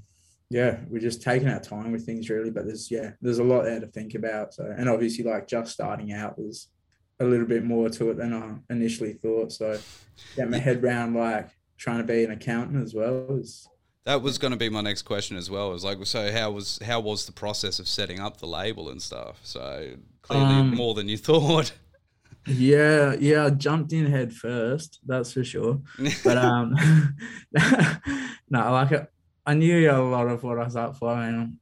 yeah, we're just taking our time with things really. But there's yeah, there's a lot there to think about. So and obviously like just starting out was a little bit more to it than I initially thought. So get my head around like trying to be an accountant as well is that was going to be my next question as well. It was like, so how was how was the process of setting up the label and stuff? So clearly um, more than you thought. Yeah, yeah, I jumped in head first, that's for sure. But um, no, like I knew a lot of what I was up for. I mean,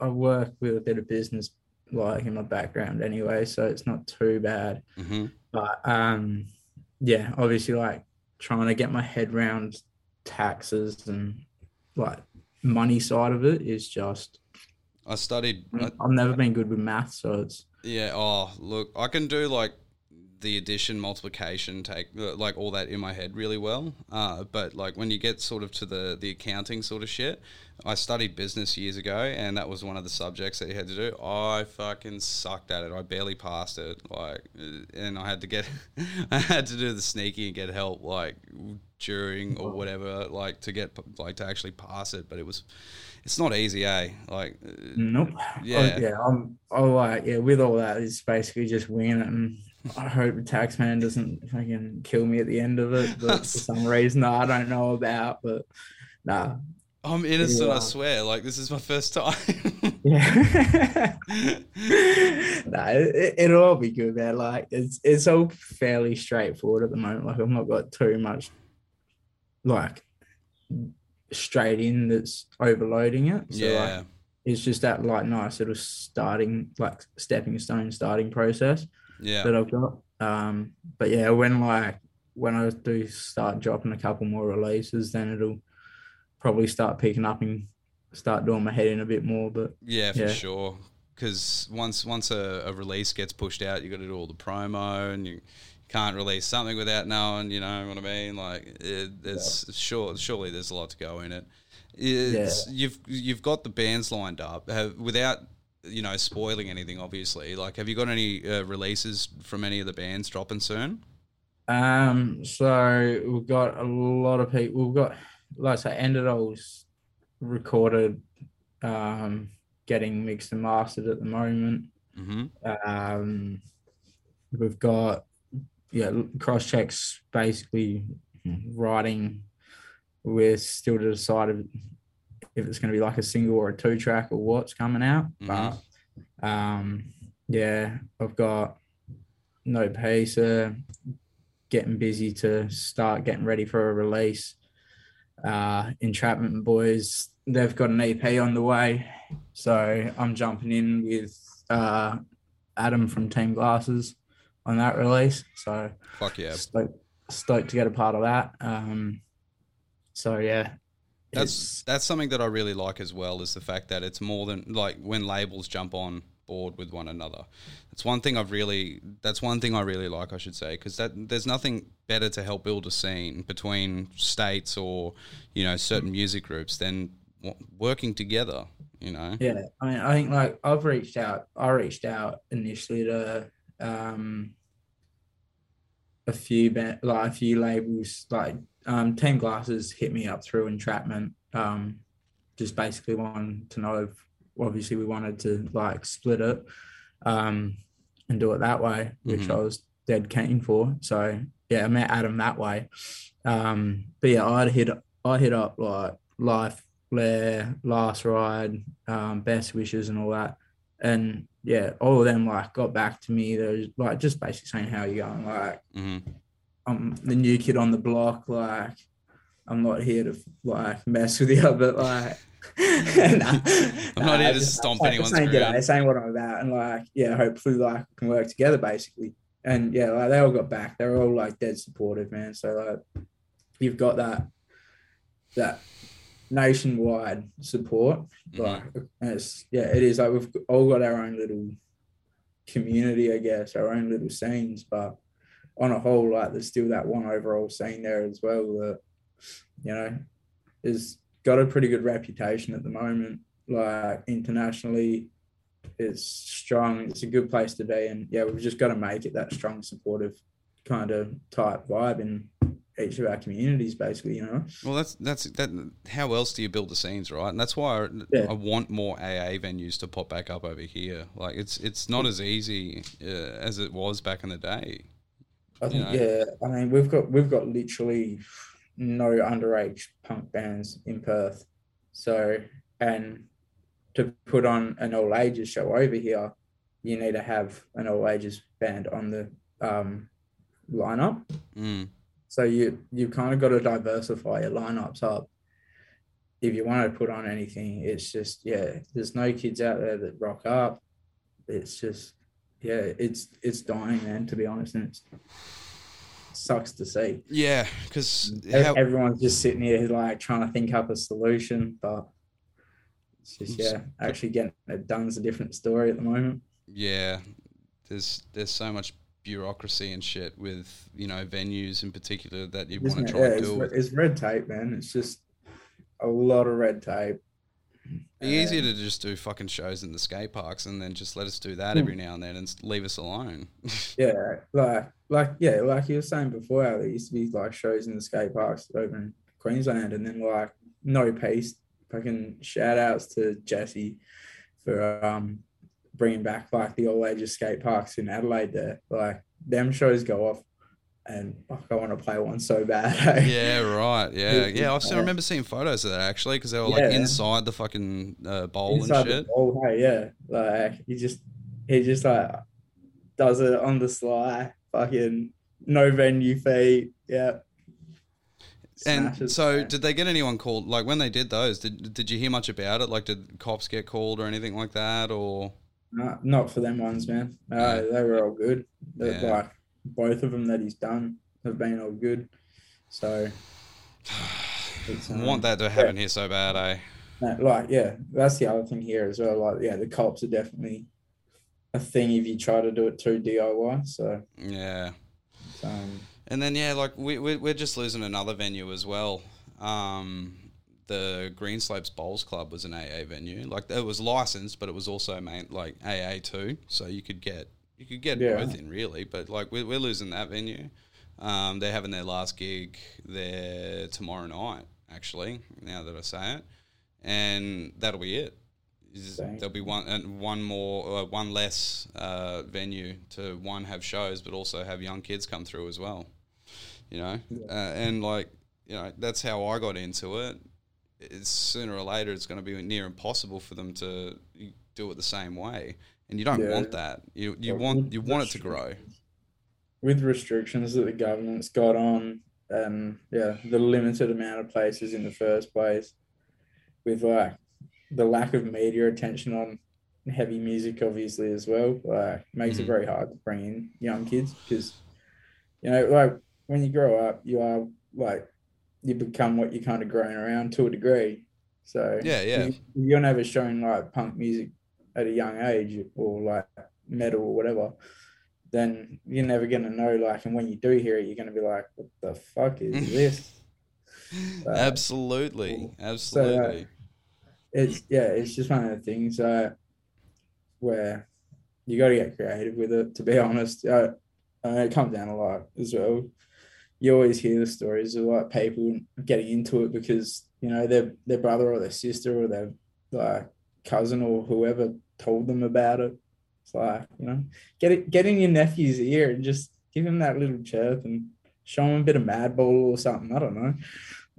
I work with a bit of business like in my background anyway, so it's not too bad. Mm-hmm. But um, yeah, obviously, like trying to get my head around taxes and like money side of it is just. I studied. I've never been good with math, so it's. Yeah. Oh, look, I can do like the addition, multiplication, take uh, like all that in my head really well. Uh, but like when you get sort of to the the accounting sort of shit, I studied business years ago, and that was one of the subjects that you had to do. I fucking sucked at it. I barely passed it. Like, uh, and I had to get, I had to do the sneaky and get help like during or whatever, like to get like to actually pass it. But it was. It's not easy, eh? Like, nope. Yeah, oh, yeah. I'm. Oh, like, yeah. With all that, it's basically just winging it and I hope the taxman doesn't fucking kill me at the end of it, but for some reason I don't know about. But nah, I'm innocent. Yeah. I swear. Like this is my first time. yeah. nah, it, will all be good, man. Like it's it's all fairly straightforward at the moment. Like I've not got too much, like straight in that's overloading it. So yeah. Like, it's just that like nice little starting, like stepping stone starting process yeah. that I've got. Um, but yeah, when like when I do start dropping a couple more releases, then it'll probably start picking up and start doing my head in a bit more. But yeah, for yeah. sure. Because once once a, a, release gets pushed out, you got to do all the promo, and you can't release something without knowing. You know what I mean? Like, it, there's yeah. sure surely there's a lot to go in it. It's, yeah. You've you've got the bands lined up have, without you know, spoiling anything, obviously. Like, have you got any uh, releases from any of the bands dropping soon? Um, so we've got a lot of people. We've got, like I say, Ended recorded, um, getting mixed and mastered at the moment. Mm-hmm. Um, we've got, yeah, cross checks basically writing. We're still to decide if it's going to be like a single or a two track or what's coming out. Mm-hmm. But um, yeah, I've got No Peace, uh, getting busy to start getting ready for a release. Uh, Entrapment Boys, they've got an EP on the way. So I'm jumping in with uh, Adam from Team Glasses on that release. So fuck yeah. Stoked, stoked to get a part of that. Um, so yeah, that's that's something that I really like as well is the fact that it's more than like when labels jump on board with one another. It's one thing I've really that's one thing I really like I should say because that there's nothing better to help build a scene between states or you know certain music groups than working together. You know. Yeah, I mean, I think like I've reached out. I reached out initially to um a few like a few labels like um, Team Glasses hit me up through entrapment. Um, just basically wanted to know if obviously we wanted to like split it um, and do it that way, which mm-hmm. I was dead keen for. So yeah, I met Adam that way. Um, but yeah, I'd hit I hit up like Life, Lair, Last Ride, um, Best Wishes, and all that. And yeah, all of them like got back to me. They're like just basically saying how you going, like mm-hmm. I'm the new kid on the block. Like, I'm not here to like mess with you, but like, I'm not here to stomp like, anyone's saying, yeah, saying what I'm about, and like, yeah, hopefully, like, can work together, basically. And yeah, like they all got back. They're all like dead supportive, man. So like, you've got that that nationwide support. Mm-hmm. Like, it's yeah, it is like we've all got our own little community, I guess, our own little scenes, but on a whole, like there's still that one overall scene there as well that you know is got a pretty good reputation at the moment. Like internationally, it's strong. It's a good place to be, and yeah, we've just got to make it that strong, supportive kind of type vibe, and each of our communities, basically. You know. Well, that's that's that. How else do you build the scenes, right? And that's why I, Yeah. I want more AA venues to pop back up over here. Like it's it's not as easy uh, as it was back in the day. I think know? yeah. I mean, we've got we've got literally no underage punk bands in Perth, so and to put on an all ages show over here, you need to have an all ages band on the um, lineup. Mm. So you you kind of got to diversify your lineups up. If you want to put on anything, it's just yeah. There's no kids out there that rock up. It's just yeah. It's it's dying, man. To be honest, and it sucks to see. Yeah, because Ev- Everyone's just sitting here like trying to think up a solution, but it's just yeah. Actually getting it done is a different story at the moment. yeah, there's there's so much bureaucracy and shit with you know venues in particular that you want to it? try Yeah, and it's, it's red tape, man. It's just a lot of red tape. Be easier to just do fucking shows in the skate parks and then just let us do Hmm. that every now and then and leave us alone. Yeah, like like yeah, like you were saying before, there used to be like shows in the skate parks over in Queensland, and then like no peace. Fucking shout outs to Jesse for um bringing back like the all ages skate parks in Adelaide. There, like them shows go off, and fuck, I want to play one so bad. yeah, right. Yeah, yeah. I still remember seeing photos of that actually because they were like Yeah. inside the fucking uh, bowl Inside and the shit. ball, hey, yeah, like he just he just like does it on the sly. Fucking no venue fee. Yeah. And Smashes, so, man. did they get anyone called? Like when they did those, did did you hear much about it? Like, did cops get called or anything like that? Or No, not for them ones, man. Yeah. they were all good. Yeah. Like both of them that he's done have been all good. So it's, I um, want that to happen here so bad, eh? like yeah, that's the other thing here as well. Like yeah, the cops are definitely a thing if you try to do it too DIY. So Yeah. um, And then yeah, like we we we're just losing another venue as well. Um, the Greenslopes Bowls Club was an AA venue. Like it was licensed, but it was also main like AA too. So you could get you could get Yeah. both in really. But like we're we're losing that venue. Um, they're having their last gig there tomorrow night. Actually, now that I say it, and that'll be it. There'll be one and one more, uh, one less uh, venue to one have shows, but also have young kids come through as well. You know, uh, and like you know, that's how I got into it. It's sooner or later, it's going to be near impossible for them to do it the same way, and you don't Yeah. want that. You you want you want it to grow. with restrictions that the government's got on, um, yeah, the limited amount of places in the first place, with like the lack of media attention on heavy music, obviously as well, like makes Mhm. it very hard to bring in young kids because, you know, like when you grow up, you are like you become what you kind of grown around to a degree. So Yeah, yeah. if you're never shown like punk music at a young age or like metal or whatever, then you're never gonna know. Like, and when you do hear it, you're gonna be like, "What the fuck is this?" Uh, absolutely, so, absolutely. It's yeah, it's just one of the things uh, where you got to get creative with it. To be honest, uh, uh, it comes down a lot as well. You always hear the stories of like people getting into it because you know their their brother or their sister or their like cousin or whoever told them about it. It's like you know, get it, get in your nephew's ear and just give him that little chirp and show him a bit of Madball or something. I don't know.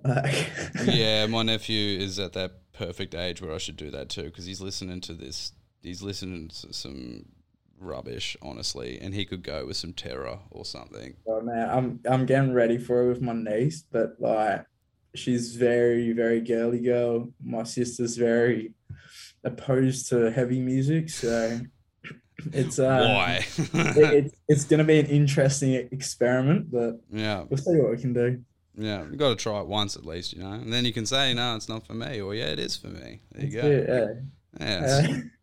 Like, yeah, my nephew is at that perfect age where I should do that too because he's listening to this. He's listening to some rubbish, honestly, and he could go with some terror or something. Oh man, I'm I'm getting ready for it with my niece, but like she's very, very girly girl. My sister's very opposed to heavy music, so it's uh Why? it, it's it's gonna be an interesting experiment, but yeah, we'll see what we can do. yeah. You got to try it once at least, you know, and then you can say, "No, it's not for me," or "Yeah, it is for me." There you go. Yeah, Yeah, yeah.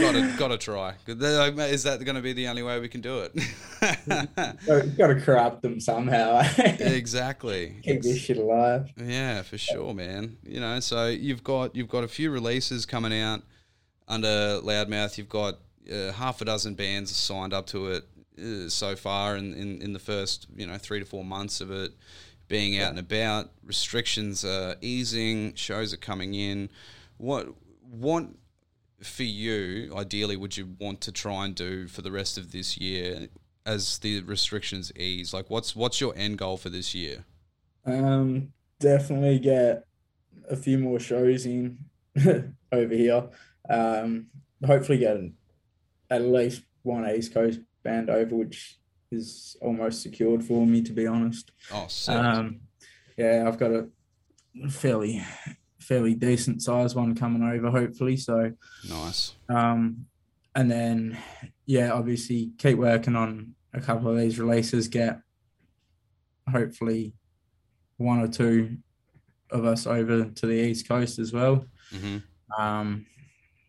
gotta gotta try. Is that going to be the only way we can do it? Got, got to corrupt them somehow. exactly. Keep this shit alive. Yeah, for sure, man. You know, so you've got you've got a few releases coming out under Loudmouth. You've got uh, half a dozen bands signed up to it. uh, so far in, in, in the first you know three to four months of it being out and about. Restrictions are easing, shows are coming in. What what for you ideally would you want to try and do for the rest of this year as the restrictions ease? Like what's what's your end goal for this year? Um, definitely get a few more shows in over here. Um, hopefully get at least one East Coast band over, which is almost secured for me, to be honest. Oh, sick. Um, yeah, I've got a fairly fairly decent size one coming over, hopefully. So nice. Um, and then yeah, obviously keep working on a couple of these releases. Get hopefully one or two of us over to the east coast as well. Mm-hmm. Um,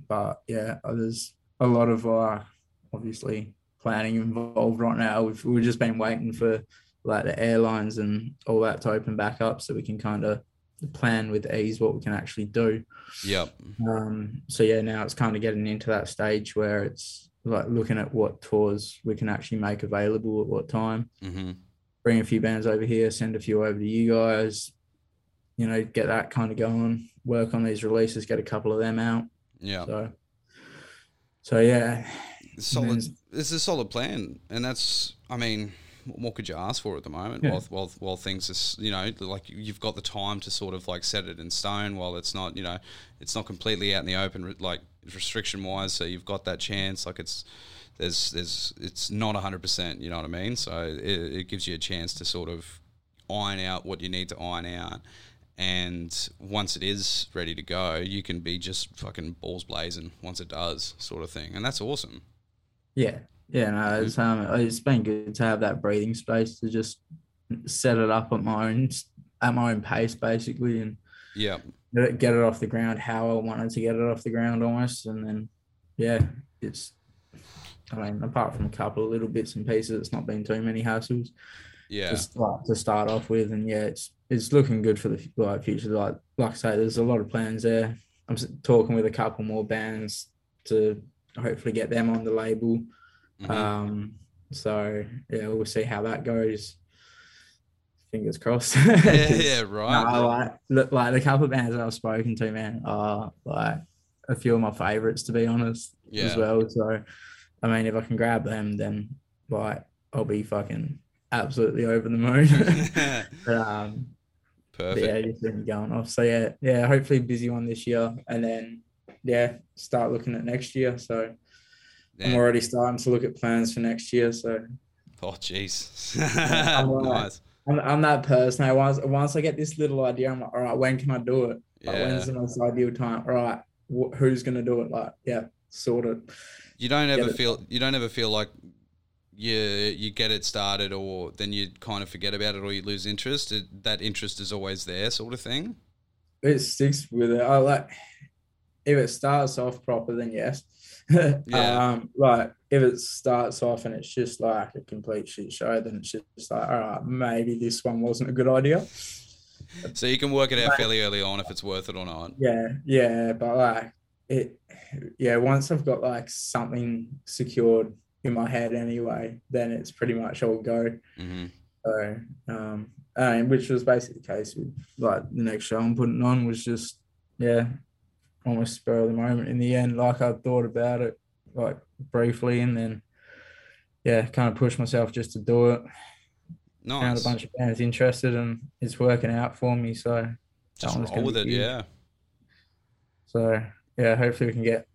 but yeah, there's a lot of uh, obviously planning involved right now. We've we've just been waiting for like the airlines and all that to open back up so we can kind of plan with ease what we can actually do. Yep. Um, so yeah, now it's kind of getting into that stage where it's like looking at what tours we can actually make available at what time. Mm-hmm. Bring a few bands over here, send a few over to you guys. You know, get that kind of going. Work on these releases, get a couple of them out. Yeah. So, so yeah, solid. It's a solid plan, and that's. I mean, what could you ask for at the moment? Yeah. While, while while things is you know like you've got the time to sort of like set it in stone. While it's not you know it's not completely out in the open like restriction wise. So you've got that chance. Like it's there's there's it's not hundred percent. You know what I mean? So it, it gives you a chance to sort of iron out what you need to iron out. And once it is ready to go, you can be just fucking balls blazing once it does, sort of thing. And that's awesome. yeah, yeah. No, it's um, it's been good to have that breathing space to just set it up at my own at my own pace, basically, and Yeah. get it- off the ground how I wanted to get it off the ground almost. And then, yeah, it's, I mean, apart from a couple of little bits and pieces, it's not been too many hassles Yeah. just like to start off with. And yeah, it's, it's looking good for the like future. Like, like I say, there's a lot of plans there. I'm talking with a couple more bands to hopefully get them on the label. Mhm. Um, so yeah, we'll see how that goes. Fingers crossed. yeah, yeah, right. No, like look, like the couple of bands that I've spoken to, man, are like a few of my favorites to be honest Yeah. as well. So, I mean, if I can grab them, then like I'll be fucking absolutely over the moon. But, um, but Perfect. yeah, just been going off. So yeah, yeah, hopefully busy one this year, and then yeah, start looking at next year. So I'm already starting to look at plans for next year. So Oh, jeez. I'm like- nice. I'm, I'm that person. I once once I get this little idea, I'm like, all right, when can I do it? Like, Yeah. when's the most ideal time? All right, wh- who's gonna do it? Like, yeah, sort of. You don't ever it. feel you don't ever feel like you you get it started or then you kind of forget about it or you lose interest. It, that interest is always there, sort of thing. It sticks with it. I like if it starts off proper, then yes. Yeah. um, like if it starts off and it's just like a complete shit show, then it's just like, all right, maybe this one wasn't a good idea. So you can work it out fairly early on if it's worth it or not. Yeah, yeah, but like it, yeah. Once I've got like something secured in my head anyway, then it's pretty much all go. hmm So, um, and which was basically the case with like the next show I'm putting on was just yeah, almost spur of the moment. In the end, like I thought about it like briefly, and then yeah, kind of pushed myself just to do it. Found a bunch of bands interested, and it's working out for me. So Just roll with it, huge. yeah. So yeah, hopefully we can get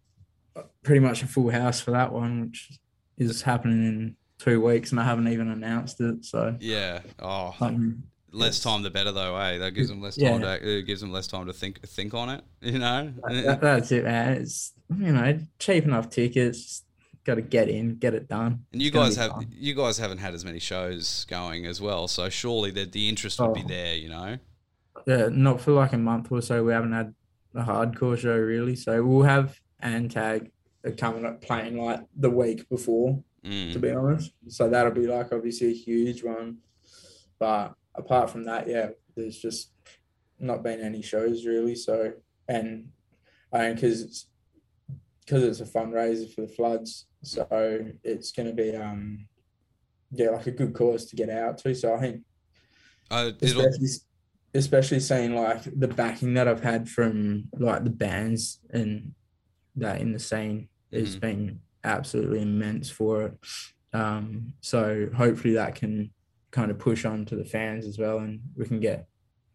pretty much a full house for that one, which is happening in two weeks, and I haven't even announced it. So Yeah. Oh, something, less it's- time the better though, eh? That gives them less Yeah. time to it gives them less time to think think on it, you know? that- that's it, man. It's you know cheap enough tickets. Got to get in, get it done. And you It's guys have fun. you guys haven't had as many shows going as well, so surely the the interest would be Oh. there, you know? Yeah, not for like a month or so. We haven't had a hardcore show really. So we'll have Antag coming up playing like the week before. to Mm. be honest. So that'll be like obviously a huge one. But apart from that, yeah, there's just not been any shows really. So and I mean because it's because it's a fundraiser for the floods, so it's gonna be um yeah, like a good cause to get out to. So I think Uh, especially especially seeing like the backing that I've had from like the bands and that in the scene has Mhm. been absolutely immense for it. Um, so hopefully that can kind of push on to the fans as well, and we can get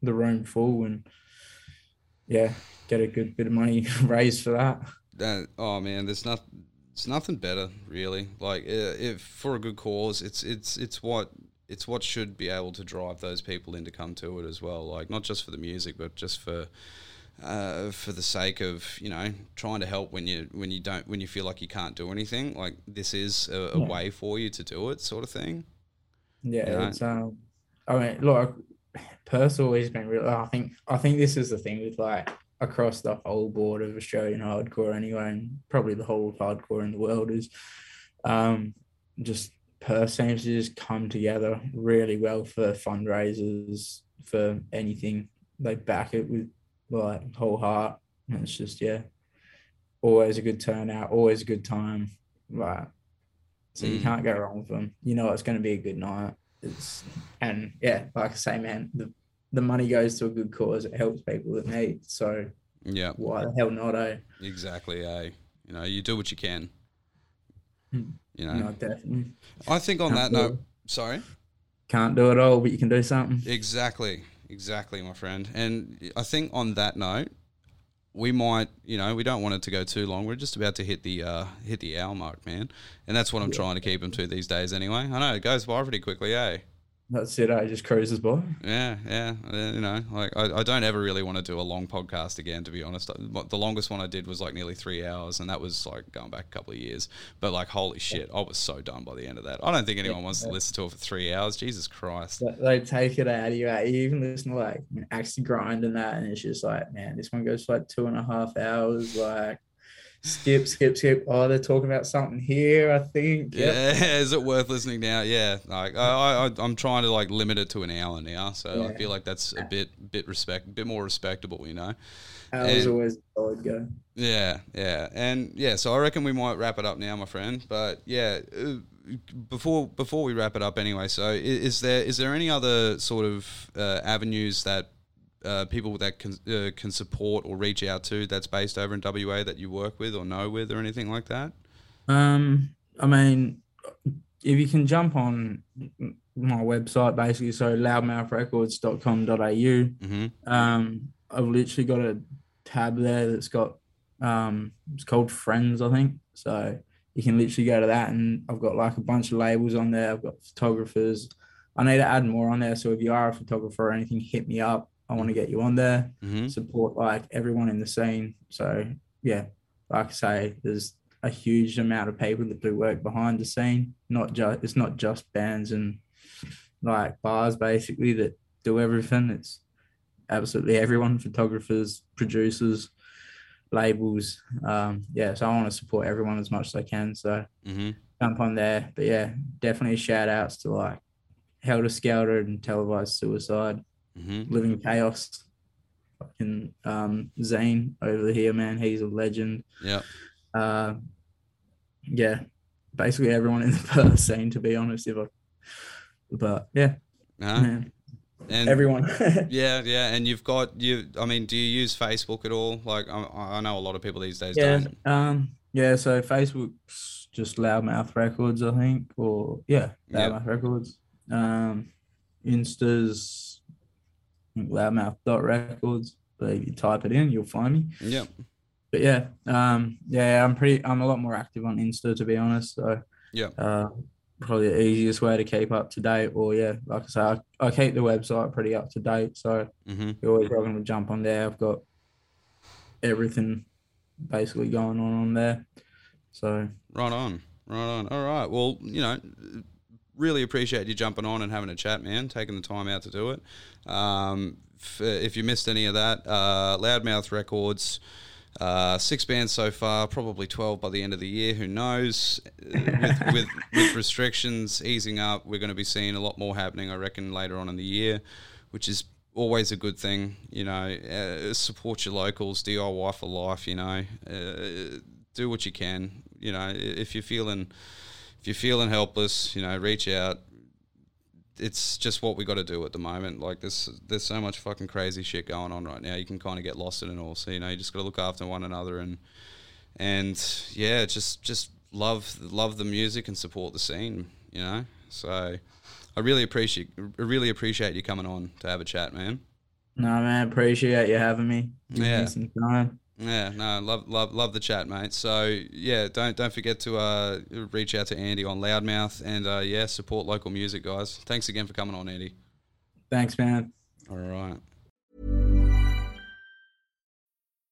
the room full and yeah, get a good bit of money raised for that. that, oh man, there's not. It's nothing better, really. Like if for a good cause, it's it's it's what it's what should be able to drive those people in to come to it as well. Like not just for the music, but just for uh, for the sake of you know trying to help when you when you don't when you feel like you can't do anything. Like this is a, a Yeah. way for you to do it, sort of thing. Yeah, Yeah. it's um, I mean, look, Perth's always been real. I think I think this is the thing with like across the whole board of Australian hardcore anyway, and probably the whole of hardcore in the world is, um, just Perth seems to just come together really well for fundraisers for anything. They back it with like whole heart, and it's just yeah, always a good turnout, always a good time, like. So you Mm. can't go wrong with them. You know it's going to be a good night. It's and yeah, like I say, man, the the money goes to a good cause. It helps people that need. So Yeah, why the hell not? Eh? exactly. Eh? You know, you do what you can. Hmm. You know, No, definitely. I think on that Can't do note, it. sorry. Can't do it all, but you can do something. Exactly, exactly, my friend. And I think on that note, we might, you know, we don't want it to go too long. We're just about to hit the uh, hit the hour mark, man, and that's what I'm trying to keep them to these days. Anyway, I know it goes by pretty quickly, eh? That's it. I just cruises by. Yeah, yeah. You know, like I, I don't ever really want to do a long podcast again. To be honest, the longest one I did was like nearly three hours, and that was like going back a couple of years. But like, holy shit, I was so done by the end of that. I don't think anyone wants to listen to it for three hours. Jesus Christ. They take it out of you. eh? You even listen to like actually grind and that, and it's just like, man, this one goes for like two and a half hours. Like, skip, skip, skip. Oh, they're talking about something here. I think. Yep. Yeah, is it worth listening now? Yeah, like I, I, I'm trying to like limit it to an hour now, so I feel like that's a bit, bit respect, bit more respectable, you know. Hours And- always a solid go. Yeah, yeah, and yeah. So I reckon we might wrap it up now, my friend. But yeah, uh, before before we wrap it up, anyway. So i- is there is there any other sort of uh, avenues that uh, people that can uh, can support or reach out to that's based over in WA that you work with or know with or anything like that? Um, I mean, if you can jump on my website, basically, so loudmouthrecords.com.au, Mm-hmm. um, I've literally got a tab there that's got, um, it's called Friends, I think. So you can literally go to that, and I've got like a bunch of labels on there. I've got photographers. I need to add more on there. So if you are a photographer or anything, hit me up. I want to get you on there Mm-hmm. support like everyone in the scene. So yeah, like I say, there's a huge amount of people that do work behind the scene. Not just it's not just bands and like bars basically that do everything. It's absolutely everyone, photographers, producers, labels. Um, yeah, so I want to support everyone as much as I can. So Mm-hmm. jump on there. But yeah, definitely shout outs to like Helter Skelter and Televised Suicide. Mm-hmm. Living Chaos. Fucking um, Zane over here, man. He's a legend. Yeah. Uh, yeah, basically everyone in the Perth scene, to be honest. If I, but yeah, Uh, man, and everyone. yeah, yeah. And you've got you. I mean, do you use Facebook at all? Like, I, I know a lot of people these days yeah, don't. um, yeah. So Facebook's just Loudmouth Records, I think, or yeah, Yeah. Loudmouth Records. Um, Insta's I think Loudmouth records. But if you type it in, you'll find me. Yeah. but yeah, um, yeah, I'm pretty, I'm a lot more active on Insta to be honest. So Yeah. uh, probably the easiest way to keep up to date. Or yeah, like I say, I, I keep the website pretty up to date. So Mm-hmm. you're always welcome to jump on there. I've got everything basically going on on there. So Right on. Right on. All right. Well, you know, really appreciate you jumping on and having a chat, man, taking the time out to do it. Um, f- if you missed any of that, uh, Loudmouth Records, uh, six bands so far, probably 12 by the end of the year. Who knows? Uh, with, with, with restrictions easing up, we're going to be seeing a lot more happening, I reckon, later on in the year, which is always a good thing. You know, uh, support your locals, DIY for life, you know. Uh, do what you can. You know, if you're feeling if you're feeling helpless, you know, reach out, it's just what we got to do at the moment. Like there's there's so much fucking crazy shit going on right now. You can kind of get lost in it all. So you know, you just got to look after one another and and yeah, just just love love the music and support the scene. You know, so I really appreciate I really appreciate you coming on to have a chat, man. No man, appreciate you having me. Give yeah. Me some time. Yeah, no, love love love the chat, mate. So yeah, don't don't forget to uh, reach out to Andy on Loudmouth and uh, yeah, support local music, guys. Thanks again for coming on, Andy. Thanks, man. All right.